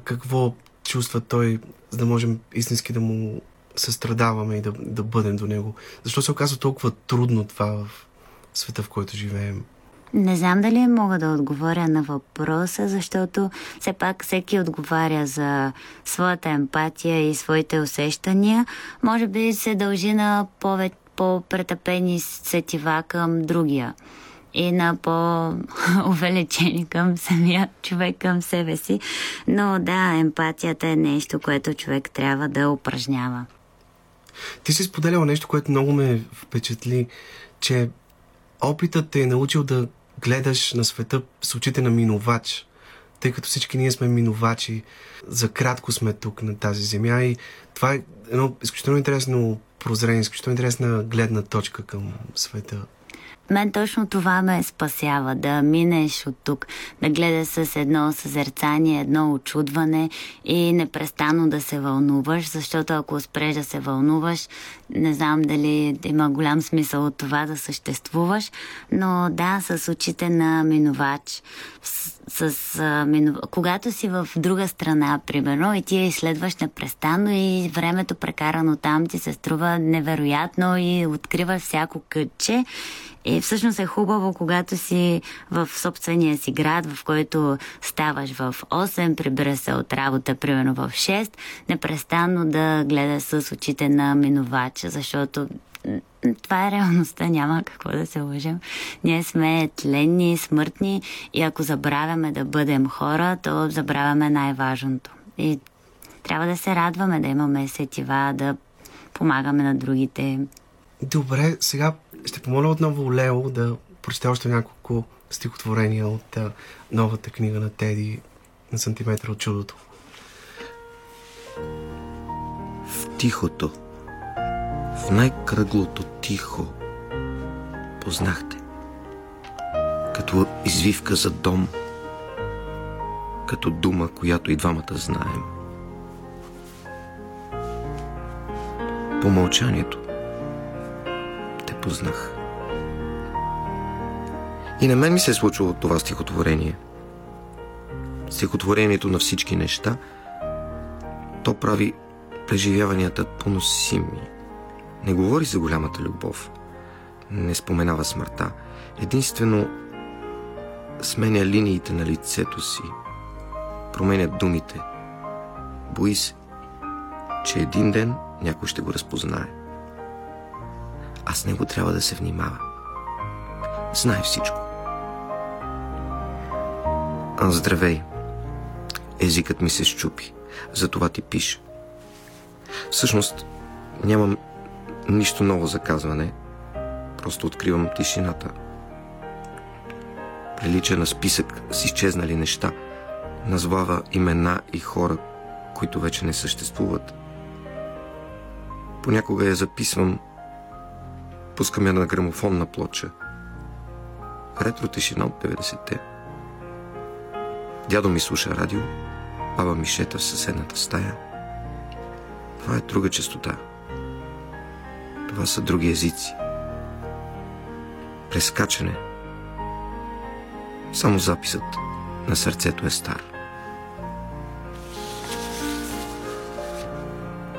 какво чувства той, за да можем истински да му състрадаваме и да, да бъдем до него. Защо се оказва толкова трудно това в света, в който живеем? Не знам дали мога да отговоря на въпроса, защото все пак всеки отговаря за своята емпатия и своите усещания. Може би се дължи на повече по-претъпени сетива към другия и на по-увеличени към самия човек, към себе си. Но да, емпатията е нещо, което човек трябва да упражнява. Ти си споделяла нещо, което много ме впечатли, че опитът те е научил да гледаш на света с очите на минувач, тъй като всички ние сме минувачи, за кратко сме тук на тази земя и това е едно изключително интересно прозрение, изключително интересна гледна точка към света. Мен точно това ме спасява, да минеш от тук, да гледаш с едно съзерцание, едно очудване и непрестанно да се вълнуваш, защото ако спреш да се вълнуваш, не знам дали има голям смисъл от това да съществуваш, но да, с очите на минувач. С, а, минув... Когато си в друга страна, примерно, и ти я изследваш непрестанно и времето прекарано там ти се струва невероятно и откриваш всяко кътче. И всъщност е хубаво, когато си в собствения си град, в който ставаш в 8, прибира се от работа, примерно в 6, непрестанно да гледаш с очите на минувача, защото това е реалността, няма какво да се лъжем. Ние сме тленни, смъртни и ако забравяме да бъдем хора, то забравяме най-важното. И трябва да се радваме да имаме сетива, да помагаме на другите. Добре, сега ще помоля отново Лео да прочете още няколко стихотворения от а, новата книга на Теди на сантиметър от чудото. В тихото, в най-кръглото тихо, познахте. Като извивка за дом, като дума, която и двамата знаем. По мълчанието те познах. И на мен ми се е случило това стихотворение. Стихотворението на всички неща, то прави преживяванията поносими. Не говори за голямата любов. Не споменава смъртта. Единствено сменя линиите на лицето си. Променя думите. Бои се, че един ден някой ще го разпознае. А с него трябва да се внимава. Знае всичко. Здравей. Езикът ми се щупи. Затова ти пиша. Всъщност, нямам нищо ново за казване. Просто откривам тишината. Прилича на списък с изчезнали неща. Назвава имена и хора, които вече не съществуват. Понякога я записвам, пускам я на грамофонна плоча. Ретро тишина от 90-те. Дядо ми слуша радио, баба ми шета в съседната стая. Това е друга частота. Това са други езици. Прескачане. Само записът на сърцето е стар.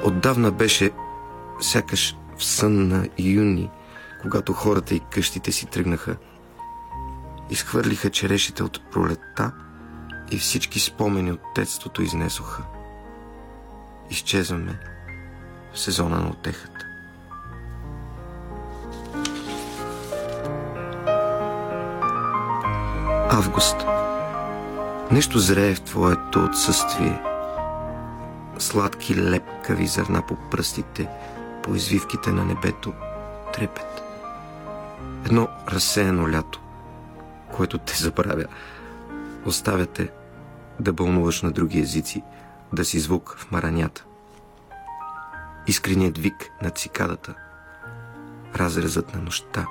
Отдавна беше сякаш в сън на юни, когато хората и къщите си тръгнаха. Изхвърлиха черешите от пролетта и всички спомени от детството изнесоха. Изчезваме в сезона на отехата. Август. Нещо зрее в твоето отсъствие. Сладки лепкави зърна по пръстите, по извивките на небето, трепет. Едно разсеяно лято, което те забравя. Оставяте да бълнуваш на други езици, да си звук в маранята. Искреният вик на цикадата, разрезът на нощта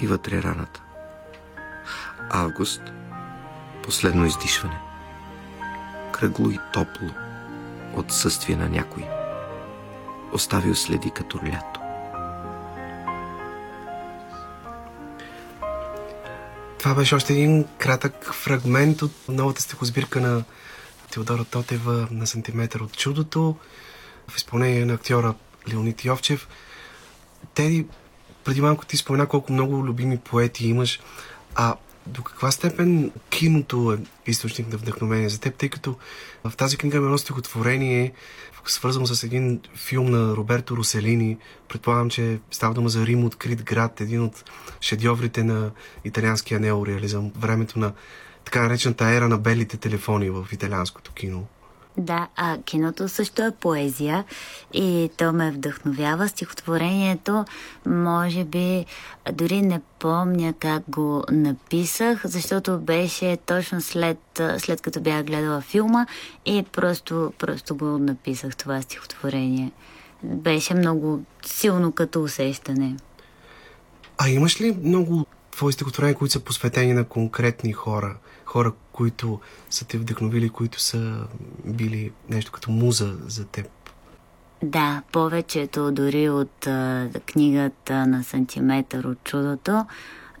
и вътре раната. Август, последно издишване. Кръгло и топло, отсъствие на някой. Оставил следи като лято. Това беше още един кратък фрагмент от новата стихосбирка на Теодора Тотева на сантиметър от чудото в изпълнение на актьора Леонид Йовчев. Теди, преди малко ти спомена колко много любими поети имаш, а до каква степен киното е източник на вдъхновение за теб, тъй като в тази книга има едно стихотворение, свързано с един филм на Роберто Роселини. Предполагам, че става дума за Рим открит град, един от шедьоврите на италианския неореализъм, времето на така наречената ера на белите телефони в италианското кино. Да, а киното също е поезия и то ме вдъхновява. Стихотворението, може би, дори не помня как го написах, защото беше точно след, след като бях гледала филма и просто, просто го написах това стихотворение. Беше много силно като усещане. А имаш ли много твои стихотворения, които са посветени на конкретни хора? Хора, които са те вдъхновили, които са били нещо като муза за теб? Да, повечето дори от а, книгата на сантиметър от чудото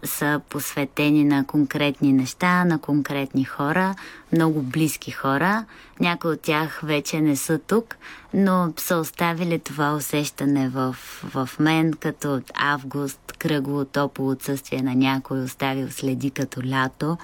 са посветени на конкретни неща, на конкретни хора, много близки хора. Някои от тях вече не са тук, но са оставили това усещане в, в мен, като август, кръгло, топло отсъствие на някой, оставил следи като лято.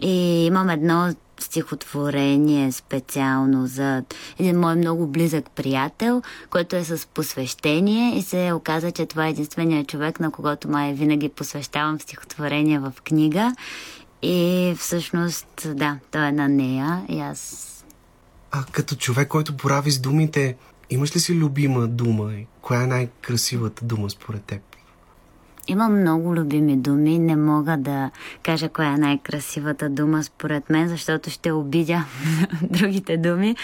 И имам едно стихотворение специално за един мой много близък приятел, който е с посвещение и се оказа, че това е единственият човек, на когото май винаги посвещавам стихотворение в книга. И всъщност, да, той е на нея и аз... А като човек, който борави с думите, имаш ли си любима дума? Коя е най-красивата дума според теб? Имам много любими думи. Не мога да кажа коя е най-красивата дума според мен, защото ще обидя другите думи.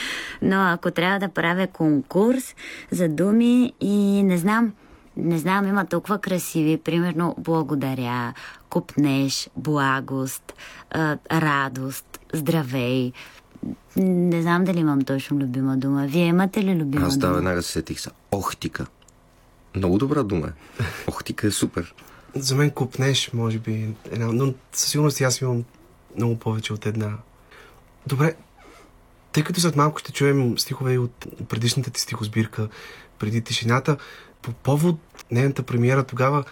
Но ако трябва да правя конкурс за думи и не знам, не знам, има толкова красиви, примерно благодаря, купнеш, благост, радост, здравей. Не знам дали имам точно любима дума. Вие имате ли любима Аз дума? да веднага се сетих са. Охтика. Много добра дума е. Охтика е супер. За мен купнеш, може би, една, но със сигурност аз имам много повече от една. Добре, тъй като след малко ще чуем стихове и от предишната ти стихосбирка, преди тишината, по повод нейната премиера тогава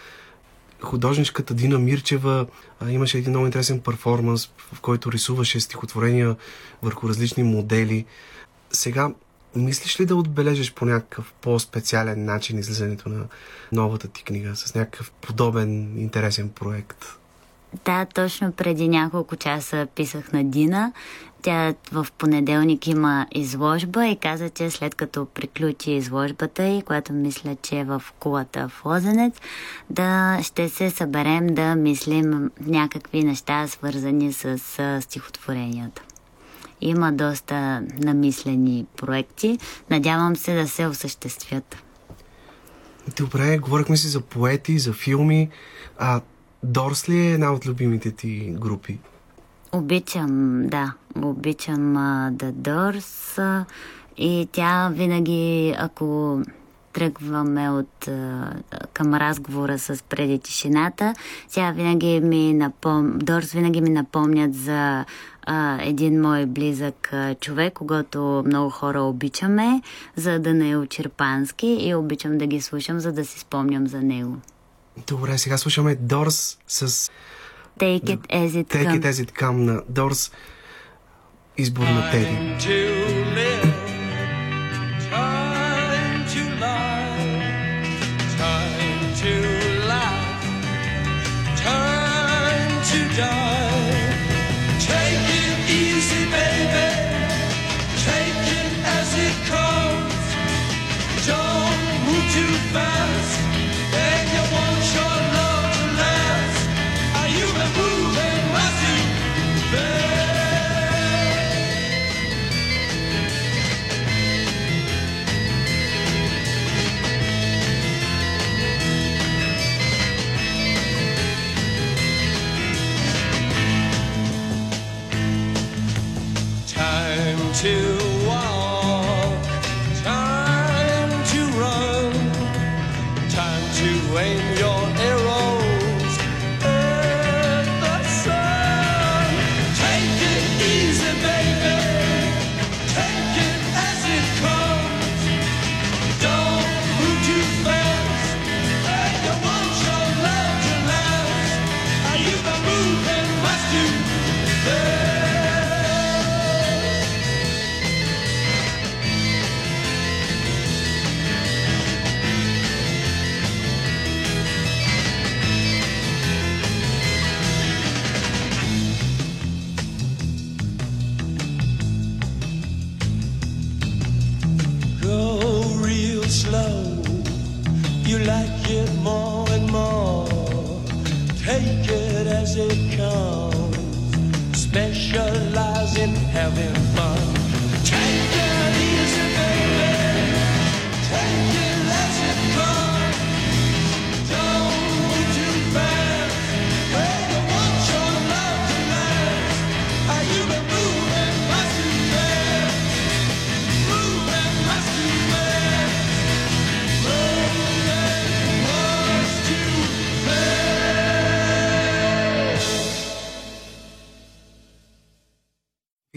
художничката Дина Мирчева а, имаше един много интересен перформанс, в който рисуваше стихотворения върху различни модели. Сега, мислиш ли да отбележиш по някакъв по-специален начин излизането на новата ти книга, с някакъв подобен интересен проект? Да, точно преди няколко часа писах на Дина. Тя в понеделник има изложба и каза, че след като приключи изложбата и която мисля, че е в кулата в Лозенец, да ще се съберем да мислим някакви неща, свързани с стихотворенията. Има доста намислени проекти. Надявам се да се осъществят. Добре, говорихме си за поети, за филми. А Дорс ли е една от любимите ти групи? Обичам, да, обичам а, The Doors а, и тя винаги, ако тръгваме от, към разговора с преди тишината, тя винаги ми напом... Дорс винаги ми напомнят за а, един мой близък а, човек, когато много хора обичаме, за да не е Черпански и обичам да ги слушам, за да си спомням за него. Добре, сега слушаме Дорс с Take it as it Take comes. It As It Come на Дорс. Избор на Теди.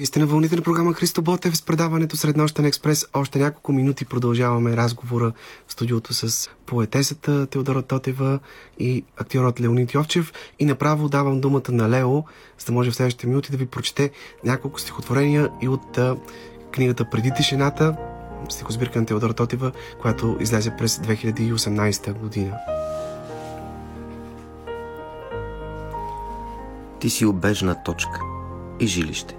Вие сте на вълните на програма Христо Ботев с предаването Среднощен експрес. Още няколко минути продължаваме разговора в студиото с поетесата Теодора Тотева и актьорът Леонид Йовчев. И направо давам думата на Лео, за да може в следващите минути да ви прочете няколко стихотворения и от книгата Преди тишината, стихосбирка на Теодора Тотева, която излезе през 2018 година. Ти си обежна точка и жилище.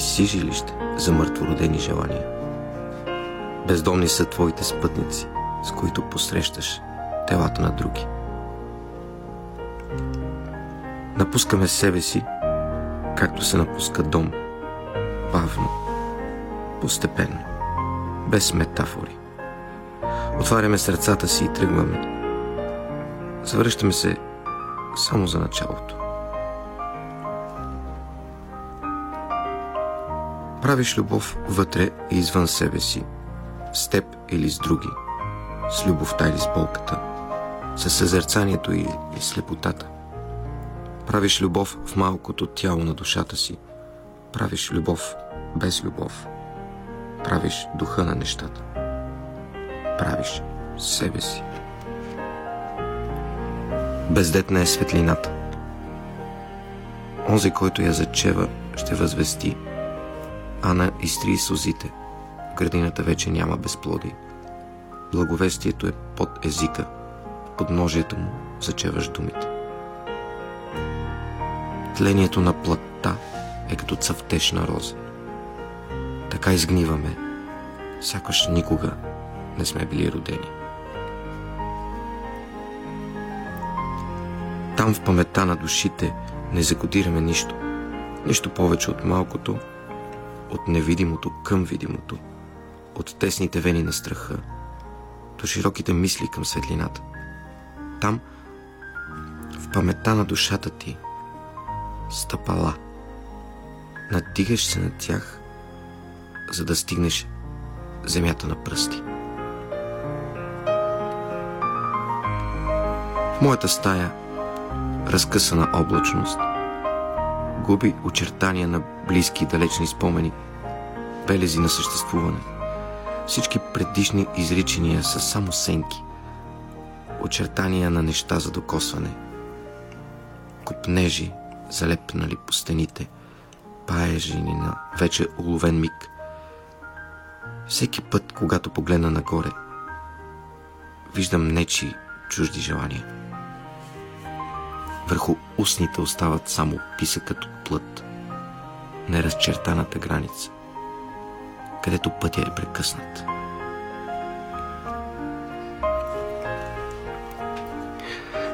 Ти си жилище за мъртвородени желания. Бездомни са твоите спътници, с които посрещаш телата на други. Напускаме себе си, както се напуска дом. Бавно, постепенно, без метафори. Отваряме сърцата си и тръгваме. Завръщаме се само за началото. Правиш любов вътре и извън себе си, с теб или с други, с любовта или с болката, с съзерцанието или слепотата. Правиш любов в малкото тяло на душата си. Правиш любов без любов. Правиш духа на нещата. Правиш себе си. Бездетна е светлината. Онзи, който я зачева, ще възвести. Ана изтри сузите. Градината вече няма безплоди. Благовестието е под езика. Под ножието му зачеваш думите. Тлението на плътта е като цъфтеж на роза. Така изгниваме, сякаш никога не сме били родени. Там в паметта на душите не закодираме нищо. Нищо повече от малкото, от невидимото към видимото, от тесните вени на страха, до широките мисли към светлината. Там, в паметта на душата ти, стъпала. Надигаш се на тях, за да стигнеш земята на пръсти. В моята стая разкъсана облачност губи очертания на близки и далечни спомени, белези на съществуване. Всички предишни изричания са само сенки, очертания на неща за докосване, купнежи, залепнали по стените, паежини на вече уловен миг. Всеки път, когато погледна нагоре, виждам нечи чужди желания. Върху устните остават само писъкът от плът, неразчертаната граница, където пътя е прекъснат.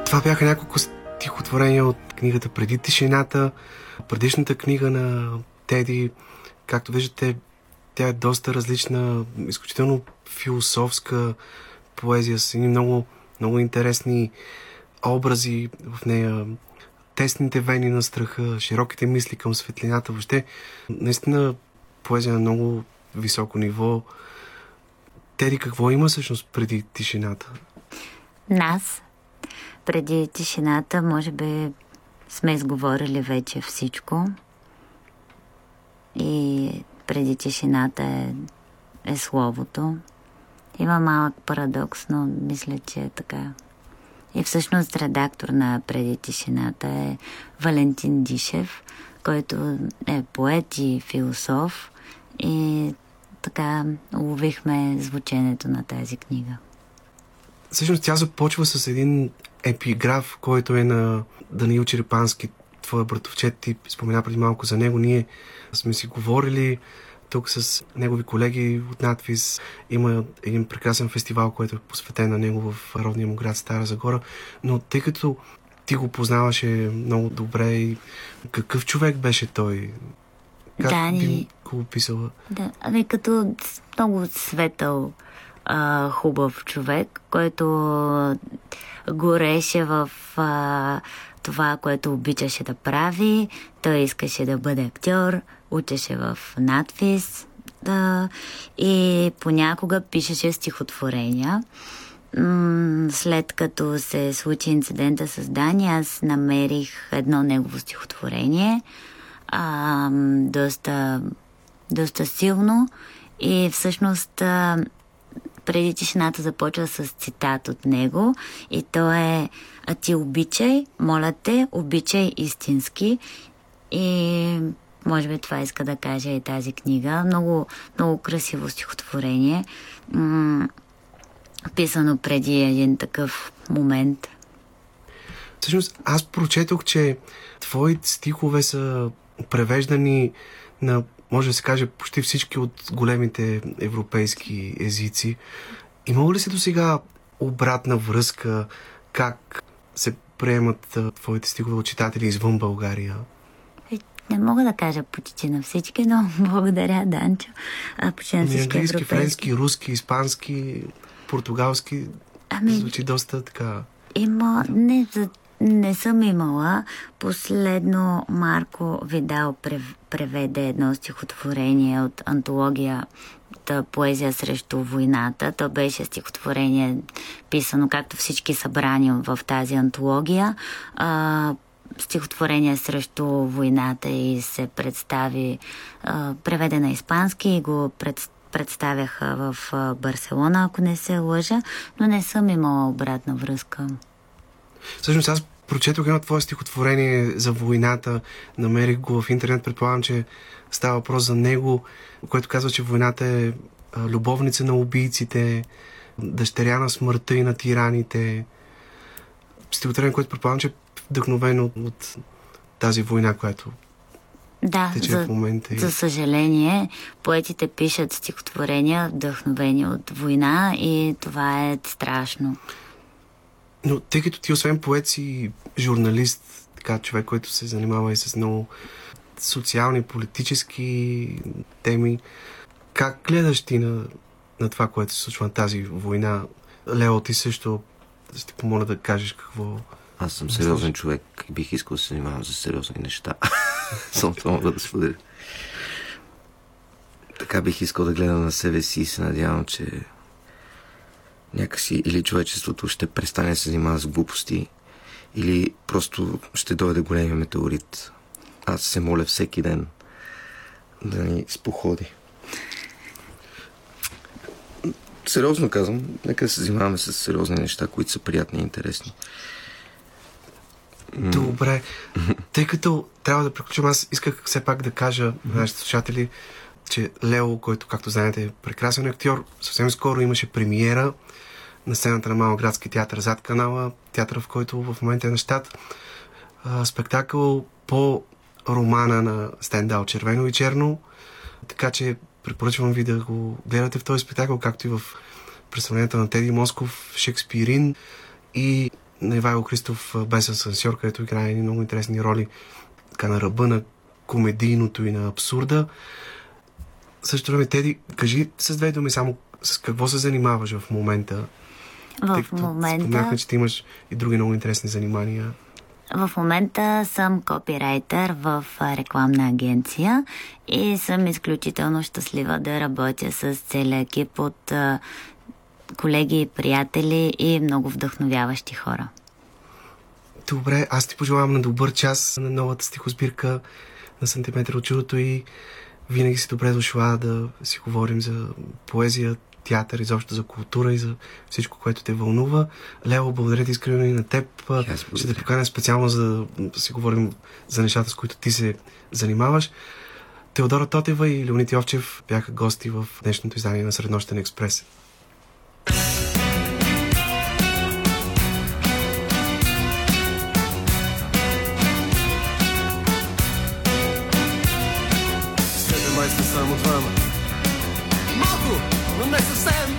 Това бяха няколко стихотворения от книгата Преди тишината. Предишната книга на Теди, както виждате, тя е доста различна, изключително философска поезия с едни много, много интересни образи в нея, тесните вени на страха, широките мисли към светлината. Въобще, наистина поезия на много високо ниво. Теди, какво има всъщност преди тишината? Нас, преди тишината, може би сме изговорили вече всичко. И преди тишината е, е словото. Има малък парадокс, но мисля, че е така. И всъщност редактор на Преди тишината е Валентин Дишев, който е поет и философ. И така уловихме звученето на тази книга. Всъщност тя започва с един епиграф, който е на Даниил Черепански, твоя братовчет. Ти спомена преди малко за него. Ние сме си говорили тук с негови колеги от надвис. Има един прекрасен фестивал, който е посветен на него в родния му град Стара Загора. Но тъй като ти го познаваше много добре и какъв човек беше той? Как Дани... би го описала? Да, ами като много светъл, а, хубав човек, който гореше в а, това, което обичаше да прави. Той искаше да бъде актьор, учеше в надпис да, и понякога пишеше стихотворения. След като се случи инцидента с Дани, аз намерих едно негово стихотворение, а, доста, доста силно и всъщност а, преди тишината започва с цитат от него и то е А ти обичай, моля те, обичай истински и може би това иска да каже и тази книга. Много, много красиво стихотворение. М- писано преди един такъв момент. Всъщност, аз прочетох, че твоите стихове са превеждани на, може да се каже, почти всички от големите европейски езици. Имало ли си до сега обратна връзка как се приемат твоите стихове от читатели извън България? Не мога да кажа почти на всички, но благодаря, Данчо. А, почти на Ами, всички английски, европейски. френски, руски, испански, португалски. Ами- Звучи доста така. Има, не, за- не съм имала. Последно Марко Видал прев- преведе едно стихотворение от антологията Поезия срещу войната. То беше стихотворение писано както всички събрани в тази антология. Стихотворение срещу войната и се представи преведе на испански и го пред, представяха в Барселона, ако не се лъжа, но не съм имала обратна връзка. Всъщност аз прочетох едно твое стихотворение за войната, намерих го в интернет, предполагам, че става въпрос за него, което казва, че войната е любовница на убийците, дъщеря на смъртта и на тираните. Стихотворение, което предполагам, че вдъхновено от, от тази война, която Да, тече за, в момента. и- за съжаление, поетите пишат стихотворения, вдъхновени от война и това е страшно. Но тъй като ти освен поет си журналист, така човек, който се занимава и с много социални, политически теми, как гледаш ти на, на това, което се случва на тази война? Лео, ти също ще помоля да кажеш какво... Аз съм сериозен човек и бих искал да се занимавам за сериозни неща. Само това мога да споделя. Така бих искал да гледам на себе си и се надявам, че някакси или човечеството ще престане да се занимава с глупости, или просто ще дойде големия метеорит. Аз се моля всеки ден да ни споходи. Сериозно казвам, нека се занимаваме с сериозни неща, които са приятни и интересни. Добре. Тъй като трябва да приключим, аз исках все пак да кажа на нашите слушатели, че Лео, който, както знаете, е прекрасен актьор, съвсем скоро имаше премиера на сцената на Малоградски театър зад канала, театър, в който в момента е на щат. Спектакъл по романа на Стендал Червено и черно. Така че препоръчвам ви да го гледате в този спектакъл, както и в представлението на Теди Москов, Шекспирин и на Ивайло Христов а, без асансьор, където играе много интересни роли така на ръба на комедийното и на абсурда. Също време, Теди, кажи с две думи само с какво се занимаваш в момента. В Тъй като момента... Споменахме, че ти имаш и други много интересни занимания. В момента съм копирайтер в рекламна агенция и съм изключително щастлива да работя с целия екип от колеги, приятели и много вдъхновяващи хора. Добре, аз ти пожелавам на добър час на новата стихосбирка на Сантиметър от чудото и винаги си добре дошла да си говорим за поезия, театър, изобщо за култура и за всичко, което те вълнува. Лео, благодаря ти искрено и на теб. Ще те поканя специално за да си говорим за нещата, с които ти се занимаваш. Теодора Тотева и Леонид Йовчев бяха гости в днешното издание на Среднощен експрес. Седем май сме само двама. Малко, но не съвсем.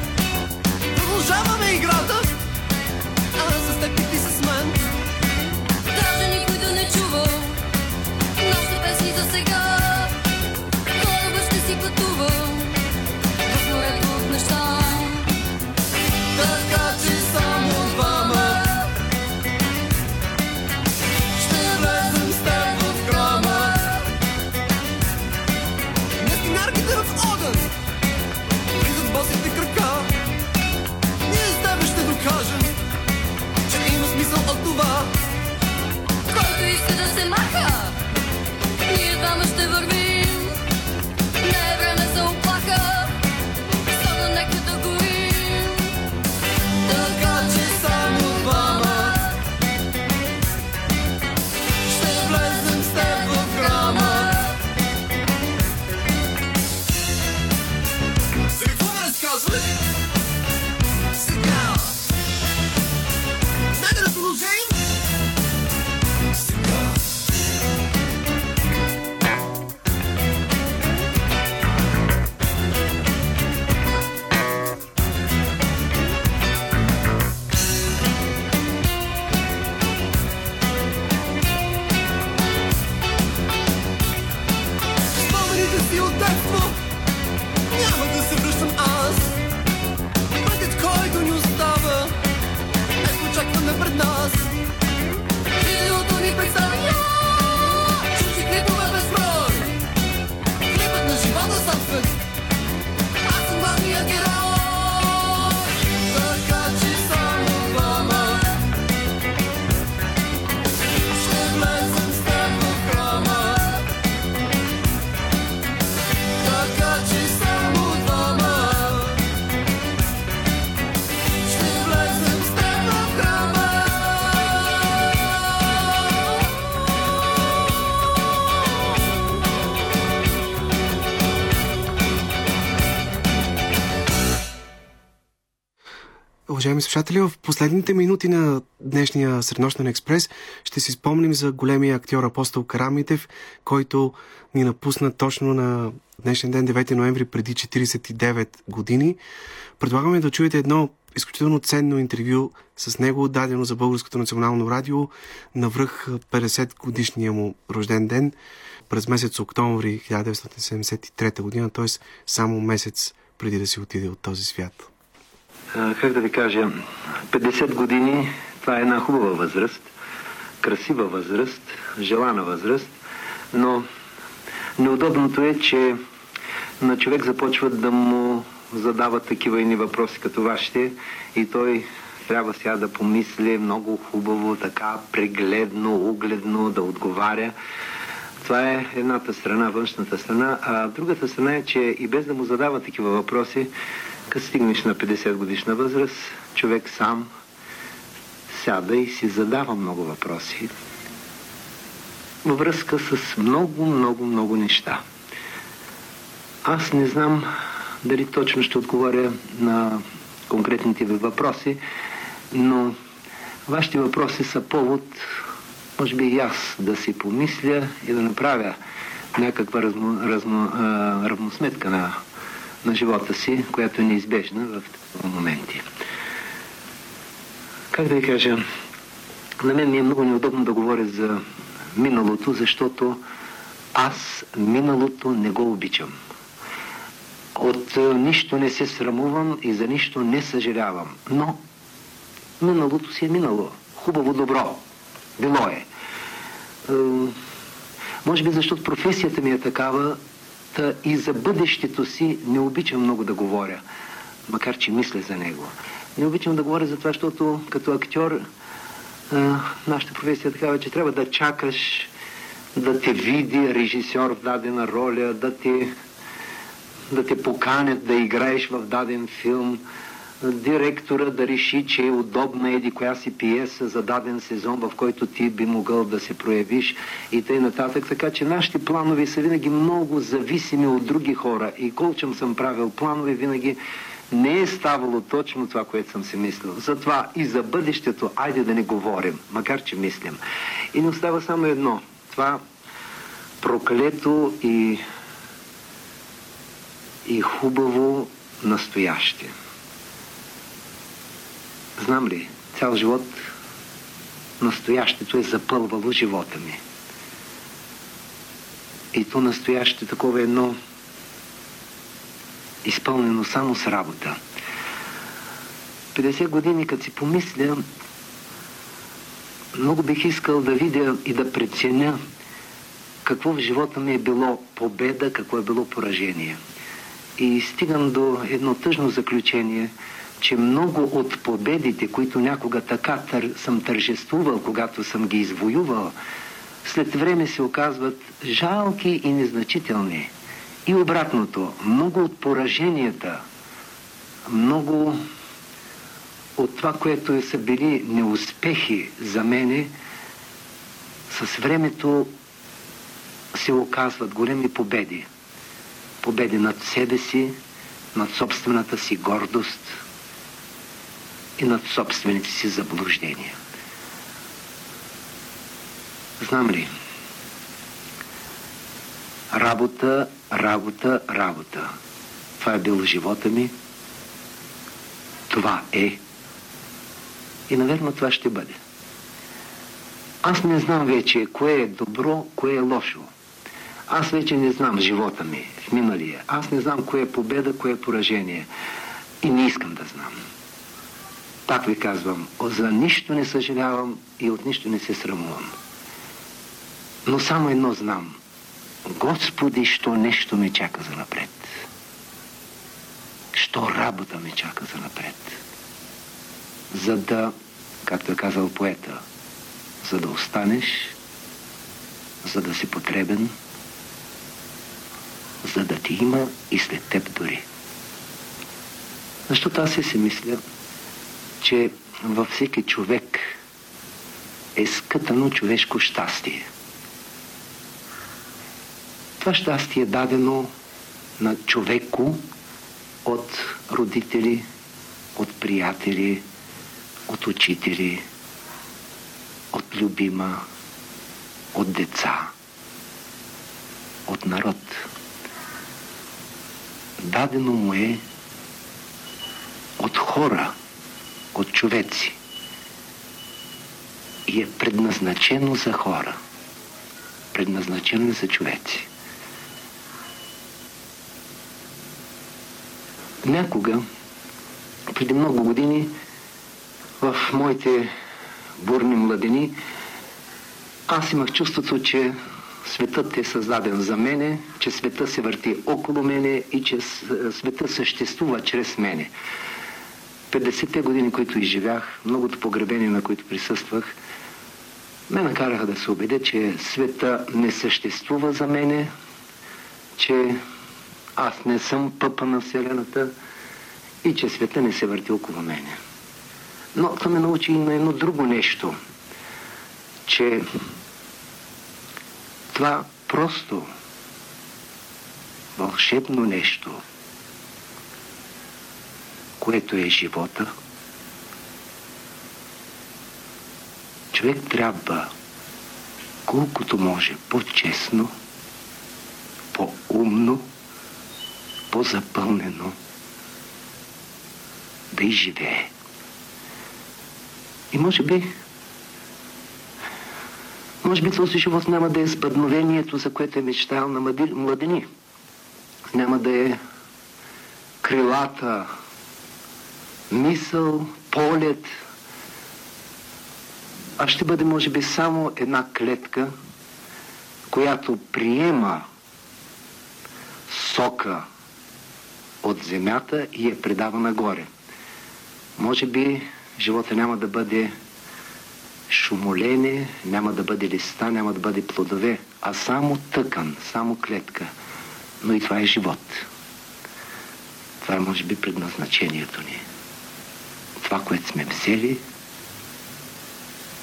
Уважаеми слушатели, в последните минути на днешния Среднощен експрес ще си спомним за големия актьор Апостол Карамитев, който ни напусна точно на днешен ден, 9 ноември, преди 49 години. Предлагаме да чуете едно изключително ценно интервю с него, дадено за Българското национално радио на връх 50 годишния му рожден ден през месец октомври 1973 година, т.е. само месец преди да си отиде от този свят. Как да ви кажа, 50 години, това е една хубава възраст, красива възраст, желана възраст, но неудобното е, че на човек започват да му задават такива едни въпроси като вашите и той трябва сега да помисли много хубаво, така прегледно, угледно да отговаря. Това е едната страна, външната страна, а другата страна е, че и без да му задава такива въпроси, като стигнеш на 50 годишна възраст, човек сам сяда и си задава много въпроси във връзка с много, много, много неща. Аз не знам дали точно ще отговоря на конкретните ви въпроси, но вашите въпроси са повод, може би и аз да си помисля и да направя някаква разно, разно, а, равносметка на, на живота си, която е неизбежна в такива моменти. Как да ви кажа, на мен ми е много неудобно да говоря за миналото, защото аз миналото не го обичам. От е, нищо не се срамувам и за нищо не съжалявам. Но миналото си е минало. Хубаво, добро. Било е. е може би защото професията ми е такава, та и за бъдещето си не обичам много да говоря, макар че мисля за него. Не обичам да говоря за това, защото като актьор а, нашата професия е такава, че трябва да чакаш да те види режисьор в дадена роля, да те, да те поканят да играеш в даден филм, директора да реши, че е удобна еди коя си пиеса за даден сезон, в който ти би могъл да се проявиш и т.н. нататък. Така че нашите планове са винаги много зависими от други хора. И колчем съм правил планове, винаги не е ставало точно това, което съм си мислил. Затова и за бъдещето, айде да не говорим, макар че мислим. И не остава само едно. Това проклето и, и хубаво настояще. Знам ли, цял живот настоящето е запълвало живота ми. И то настояще такова едно изпълнено само с работа. 50 години, като си помисля, много бих искал да видя и да преценя какво в живота ми е било победа, какво е било поражение. И стигам до едно тъжно заключение, че много от победите, които някога така тър, съм тържествувал, когато съм ги извоювал, след време се оказват жалки и незначителни. И обратното, много от пораженията, много от това, което са били неуспехи за мене, с времето се оказват големи победи. Победи над себе си, над собствената си гордост и над собствените си заблуждения. Знам ли, работа, работа, работа. Това е било живота ми. Това е. И, наверно, това ще бъде. Аз не знам вече кое е добро, кое е лошо. Аз вече не знам живота ми в миналия. Аз не знам кое е победа, кое е поражение. И не искам да знам. Пак ви казвам, за нищо не съжалявам и от нищо не се срамувам. Но само едно знам. Господи, що нещо ме чака за напред. Що работа ме чака за напред. За да, както е казал поета, за да останеш, за да си потребен, за да ти има и след теб дори. Защото аз си мисля, че във всеки човек е скътано човешко щастие. Това щастие е дадено на човеко от родители, от приятели, от учители, от любима, от деца, от народ. Дадено му е от хора, от човеци. И е предназначено за хора. Предназначено за човеци. Някога, преди много години, в моите бурни младени, аз имах чувството, че светът е създаден за мене, че света се върти около мене и че света съществува чрез мене. 50-те години, които изживях, многото погребения, на които присъствах, ме накараха да се убедя, че света не съществува за мене, че аз не съм пъпа на Вселената и че света не се върти около мене. Но това ме научи и на едно друго нещо, че това просто вълшебно нещо, което е живота, човек трябва колкото може по-честно, по-умно, по-запълнено да изживее. И може би, може би този живот няма да е спъдновението, за което е мечтал на младени. Няма да е крилата мисъл, полет, а ще бъде, може би, само една клетка, която приема сока от земята и я предава нагоре. Може би живота няма да бъде шумолене, няма да бъде листа, няма да бъде плодове, а само тъкан, само клетка. Но и това е живот. Това е, може би, предназначението ни. Това, което сме взели,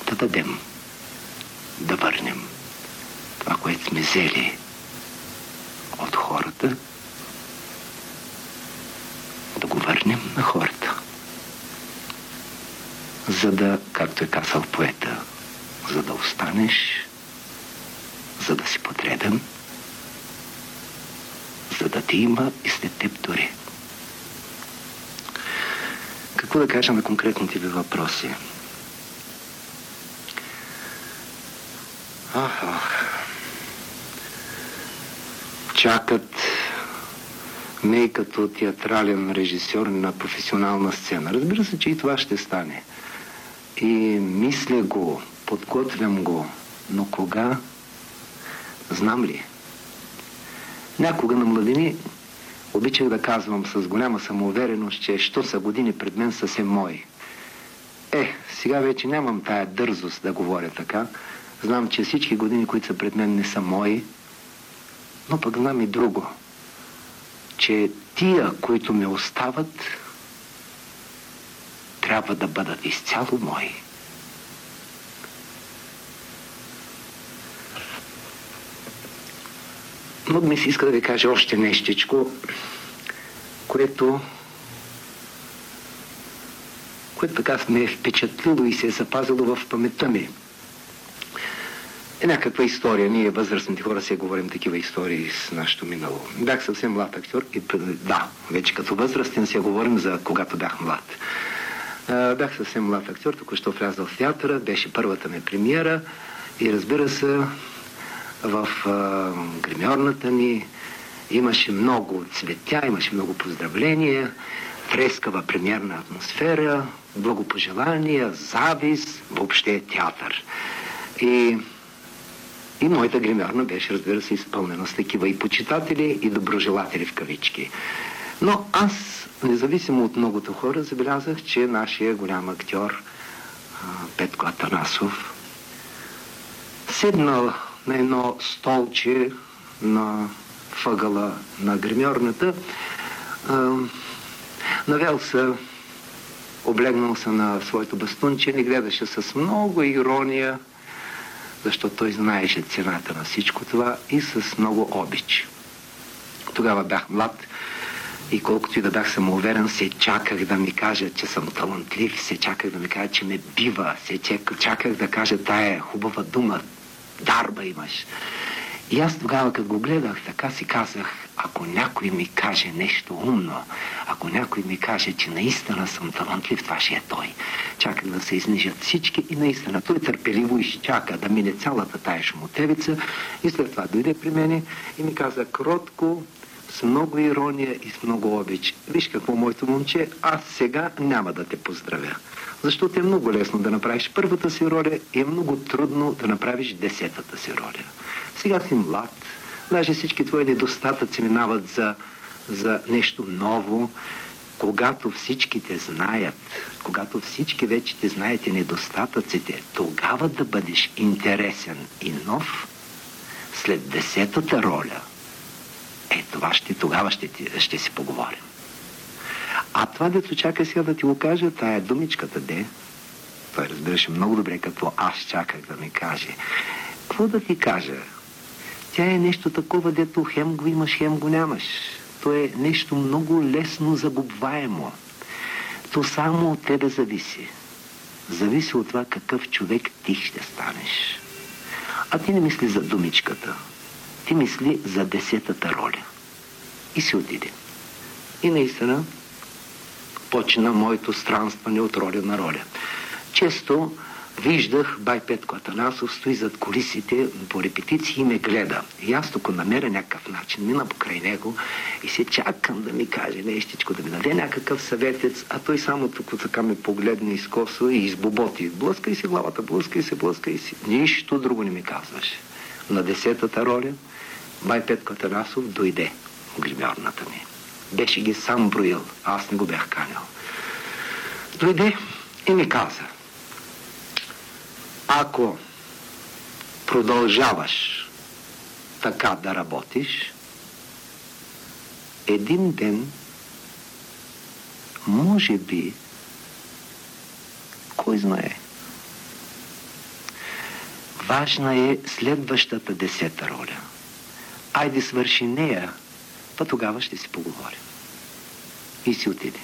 да дадем, да върнем. Това, което сме взели от хората, да го върнем на хората. За да, както е казал поета, за да останеш, за да си потребен, за да ти има и след теб дори. Какво да кажа на конкретните ви въпроси? Ах, ах. Чакат ме като театрален режисьор на професионална сцена. Разбира се, че и това ще стане. И мисля го, подготвям го, но кога? Знам ли? Някога на младини обичах да казвам с голяма самоувереност, че що са години пред мен са се мои. Е, сега вече нямам тая дързост да говоря така. Знам, че всички години, които са пред мен, не са мои, но пък знам и друго, че тия, които ме остават, трябва да бъдат изцяло мои. Много ми се иска да ви кажа още нещичко, което което така ме е впечатлило и се е запазило в паметта ми. Е някаква история. Ние, възрастните хора, се говорим такива истории с нашето минало. Бях съвсем млад актьор и да, вече като възрастен се говорим за когато бях млад. Бях съвсем млад актьор, току-що влязъл в театъра, беше първата ми премиера и разбира се, в а, гримьорната ни. Имаше много цветя, имаше много поздравления, трескава премьерна атмосфера, благопожелания, завист, въобще театър. И, и моята гримьорна беше, разбира се, изпълнена с такива и почитатели, и доброжелатели в кавички. Но аз, независимо от многото хора, забелязах, че нашия голям актьор Петко Атанасов седнал на едно столче на въгъла на гримьорната, навел се, облегнал се на своето бастунче, ни гледаше с много ирония, защото той знаеше цената на всичко това и с много обич. Тогава бях млад и колкото и да бях самоуверен, се чаках да ми кажа, че съм талантлив, се чаках да ми кажа, че ме бива, се чаках да кажа тая хубава дума, дарба имаш. И аз тогава, като го гледах, така си казах, ако някой ми каже нещо умно, ако някой ми каже, че наистина съм талантлив, това ще е той. Чаках да се изнижат всички и наистина той търпеливо изчака да мине цялата тая шмотевица и след това дойде при мене и ми каза кротко, с много ирония и с много обич. Виж какво, моето момче, аз сега няма да те поздравя. Защото е много лесно да направиш първата си роля и е много трудно да направиш десетата си роля. Сега си млад, даже всички твои недостатъци минават за, за нещо ново, когато всички те знаят, когато всички вече те знаете недостатъците, тогава да бъдеш интересен и нов, след десетата роля, е, това ще, тогава ще, ще си поговорим. А това, дето чака сега да ти го кажа, тая думичката де, той разбираше много добре какво аз чаках да ми каже. Какво да ти кажа? Тя е нещо такова, дето хем го имаш, хем го нямаш. То е нещо много лесно загубваемо. То само от тебе зависи. Зависи от това какъв човек ти ще станеш. А ти не мисли за думичката. Ти мисли за десетата роля. И си отиде. И наистина почина моето странстване от роля на роля. Често виждах бай Петко Атанасов стои зад колисите по репетиции и ме гледа. И аз тук намеря някакъв начин, мина покрай него и се чакам да ми каже нещичко, да ми даде някакъв съветец, а той само тук така ме погледне изкосо и избоботи. Блъска и си главата, блъска и се, блъска и си. Нищо друго не ми казваше. На десетата роля бай Петко Атанасов дойде в гримьорната ми. Беше ги сам броил, аз не го бях канял. Дойде и ми каза, ако продължаваш така да работиш, един ден, може би, кой знае, важна е следващата десета роля. Айде свърши нея, па тогава ще си поговорим. И си отиде.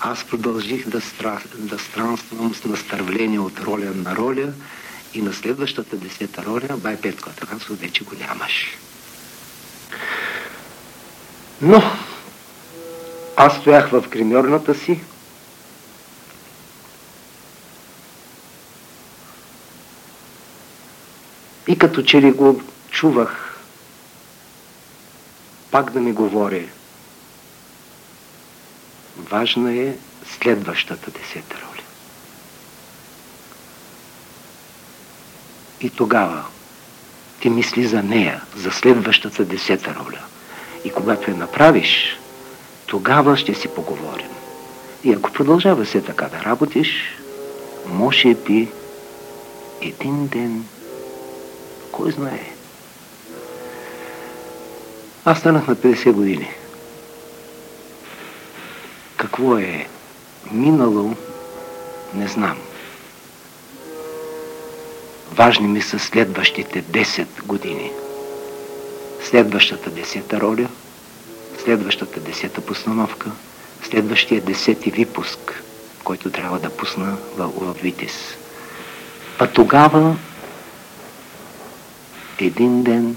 Аз продължих да, стра... да странствам с настървление от роля на роля и на следващата десета роля бай Петко Атанасов вече го нямаш. Но аз стоях в гримьорната си и като че ли го чувах пак да ми говори Важна е следващата десета роля. И тогава ти мисли за нея, за следващата десета роля. И когато я направиш, тогава ще си поговорим. И ако продължава се така да работиш, може би един ден, кой знае. Аз станах на 50 години. Какво е минало, не знам. Важни ми са следващите 10 години. Следващата десета роля, следващата десета постановка, следващия десети випуск, който трябва да пусна в, в Витис. А тогава един ден,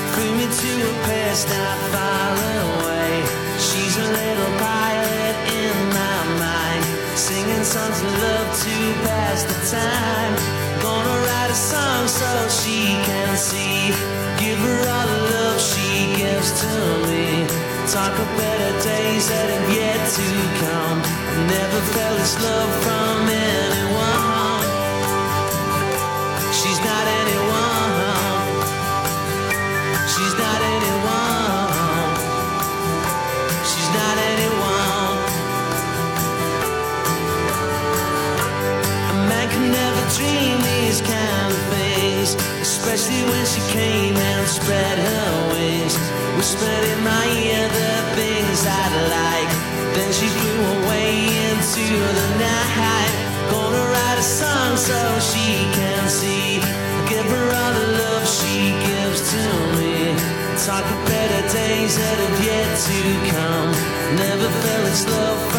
Me to a not far away. She's a little pilot in my mind Singing songs of love to pass the time. Gonna write a song so she can see. Give her all the love she gives to me. Talk of better days that have yet to come. Never this love from anyone. She's not anyone. Dream these kind of things, especially when she came and spread her wings. Whispered in my ear the things I'd like. Then she flew away into the night. Gonna write a song so she can see. Give her all the love she gives to me. Talk of better days that have yet to come. Never felt this love